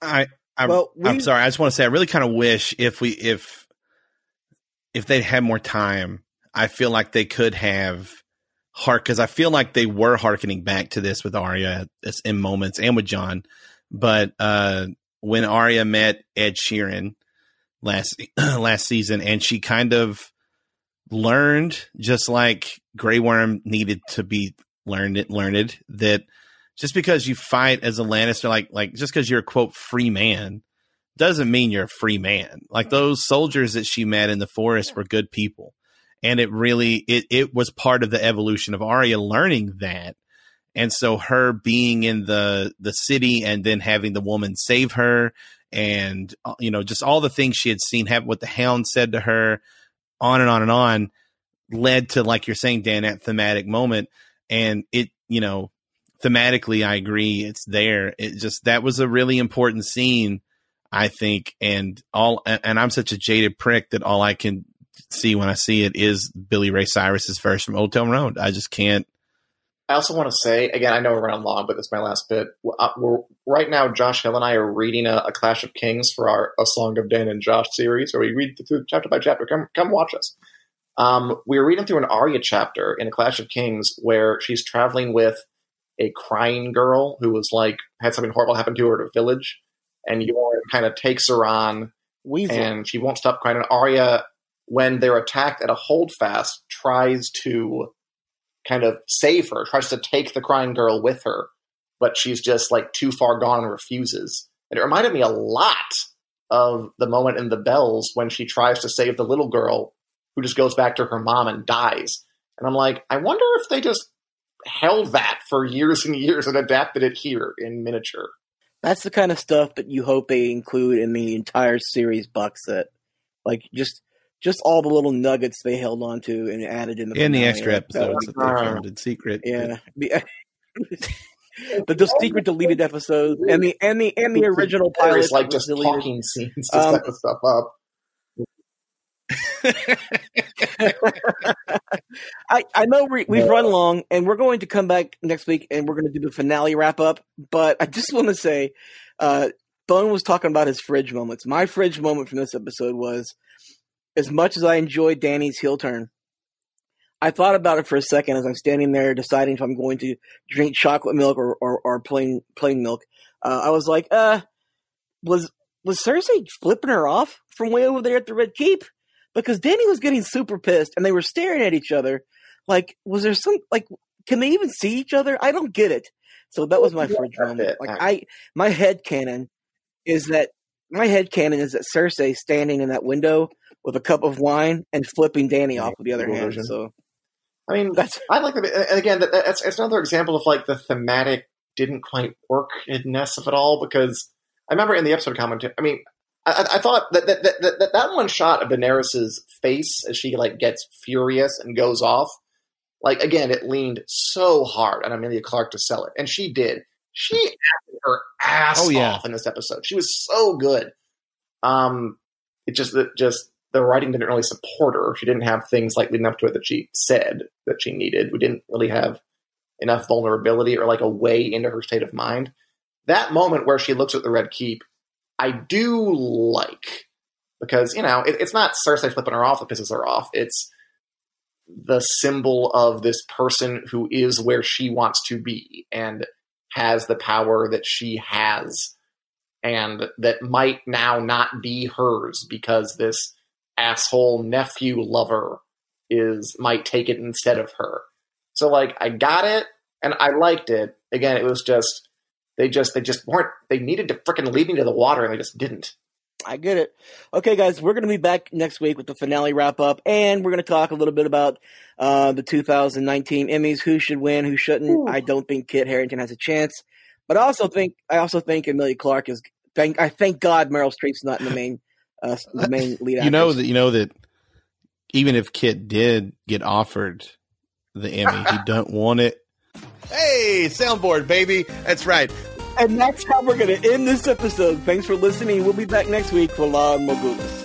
I I'm, Well, I'm sorry. I just want to say I really kind of wish if we if if they had more time, I feel like they could have hark because I feel like they were harkening back to this with Arya in moments and with Jon. But uh when Arya met Ed Sheeran last (clears throat) last season, and she kind of learned, just like Grey Worm needed to be learned it learned that just because you fight as a Lannister, like like just because you're a quote free man, doesn't mean you're a free man. Like those soldiers that she met in the forest were good people, and it really it it was part of the evolution of Arya learning that, and so her being in the the city and then having the woman save her, and uh, you know just all the things she had seen happen, what the Hound said to her, on and on and on, led to like you're saying, Dan, that thematic moment, and it you know thematically i agree it's there. It just that was a really important scene i think. And all and i'm such a jaded prick that all i can see when i see it is billy ray cyrus's verse from old town road. I just can't I also want to say again, I know we're running long, but this is my last bit. Uh, right now, Josh Hill and I are reading a, a Clash of Kings for our A Song of Dan and Josh series, where we read through chapter by chapter. Come, come watch us. Um, we were reading through an Arya chapter in A Clash of Kings where she's traveling with a crying girl who was like had something horrible happen to her at a village, and Yoren kind of takes her on Weasel. and she won't stop crying. And Arya, when they're attacked at a holdfast, tries to kind of save her, tries to take the crying girl with her, but she's just like too far gone and refuses. And it reminded me a lot of the moment in the bells when she tries to save the little girl who just goes back to her mom and dies. And I'm like, I wonder if they just held that for years and years and adapted it here in miniature. That's the kind of stuff that you hope they include in the entire series box set. Like just just all the little nuggets they held on to and added in the in the extra episodes be that they great. filmed in secret Yeah. (laughs) The, the, the secret deleted episodes and the and the and the original pilot like just deleted. talking scenes to Um, set the stuff up. (laughs) I, I know we, we've run long and we're going to come back next week and we're going to do the finale wrap up. But I just want to say, uh, Bone was talking about his fridge moments. My fridge moment from this episode was as much as I enjoyed Dany's heel turn, I thought about it for a second as I'm standing there deciding if I'm going to drink chocolate milk or, or, or plain, plain milk. Uh, I was like, uh, was, was Cersei flipping her off from way over there at the Red Keep? Because Dany was getting super pissed and they were staring at each other. Like, was there some, like, can they even see each other? I don't get it. So that was my That's moment. Like, I, my head canon is that, my head canon is that Cersei standing in that window with a cup of wine and flipping Dany off with the other hand. Version. So I mean, that's, I like that. And again, that, that's it's another example of like the thematic didn't quite work in Ness of it all because I remember in the episode commentary. I mean, I, I- I thought that that, that that that one shot of Daenerys's face as she like gets furious and goes off, like again, it leaned so hard on Emilia Clarke to sell it, and she did. She acted her ass Oh, yeah. off in this episode. She was so good. Um, it just that just the writing didn't really support her. She didn't have things like leading up to it that she said that she needed. We didn't really have enough vulnerability or like a way into her state of mind. That moment where she looks at the Red Keep, I do like because you know it, it's not Cersei flipping her off that pisses her off. It's the symbol of this person who is where she wants to be and has the power that she has and that might now not be hers because this asshole nephew lover is might take it instead of her. So like I got it and I liked it. Again, it was just they just they just weren't they needed to freaking lead me to the water and they just didn't. I get it. Okay, guys, we're going to be back next week with the finale wrap up, and we're going to talk a little bit about uh, the 2019 Emmys, who should win, who shouldn't. Ooh. I don't think Kit Harington has a chance, but I also think I also think Emilia Clarke is. Thank I thank God Meryl Streep's not in the main uh, the main (laughs) lead. You know that you know that even if Kit did get offered the Emmy, he (laughs) don't want it. Hey, soundboard baby, that's right. And that's how we're going to end this episode. Thanks for listening. We'll be back next week for La Mogulis.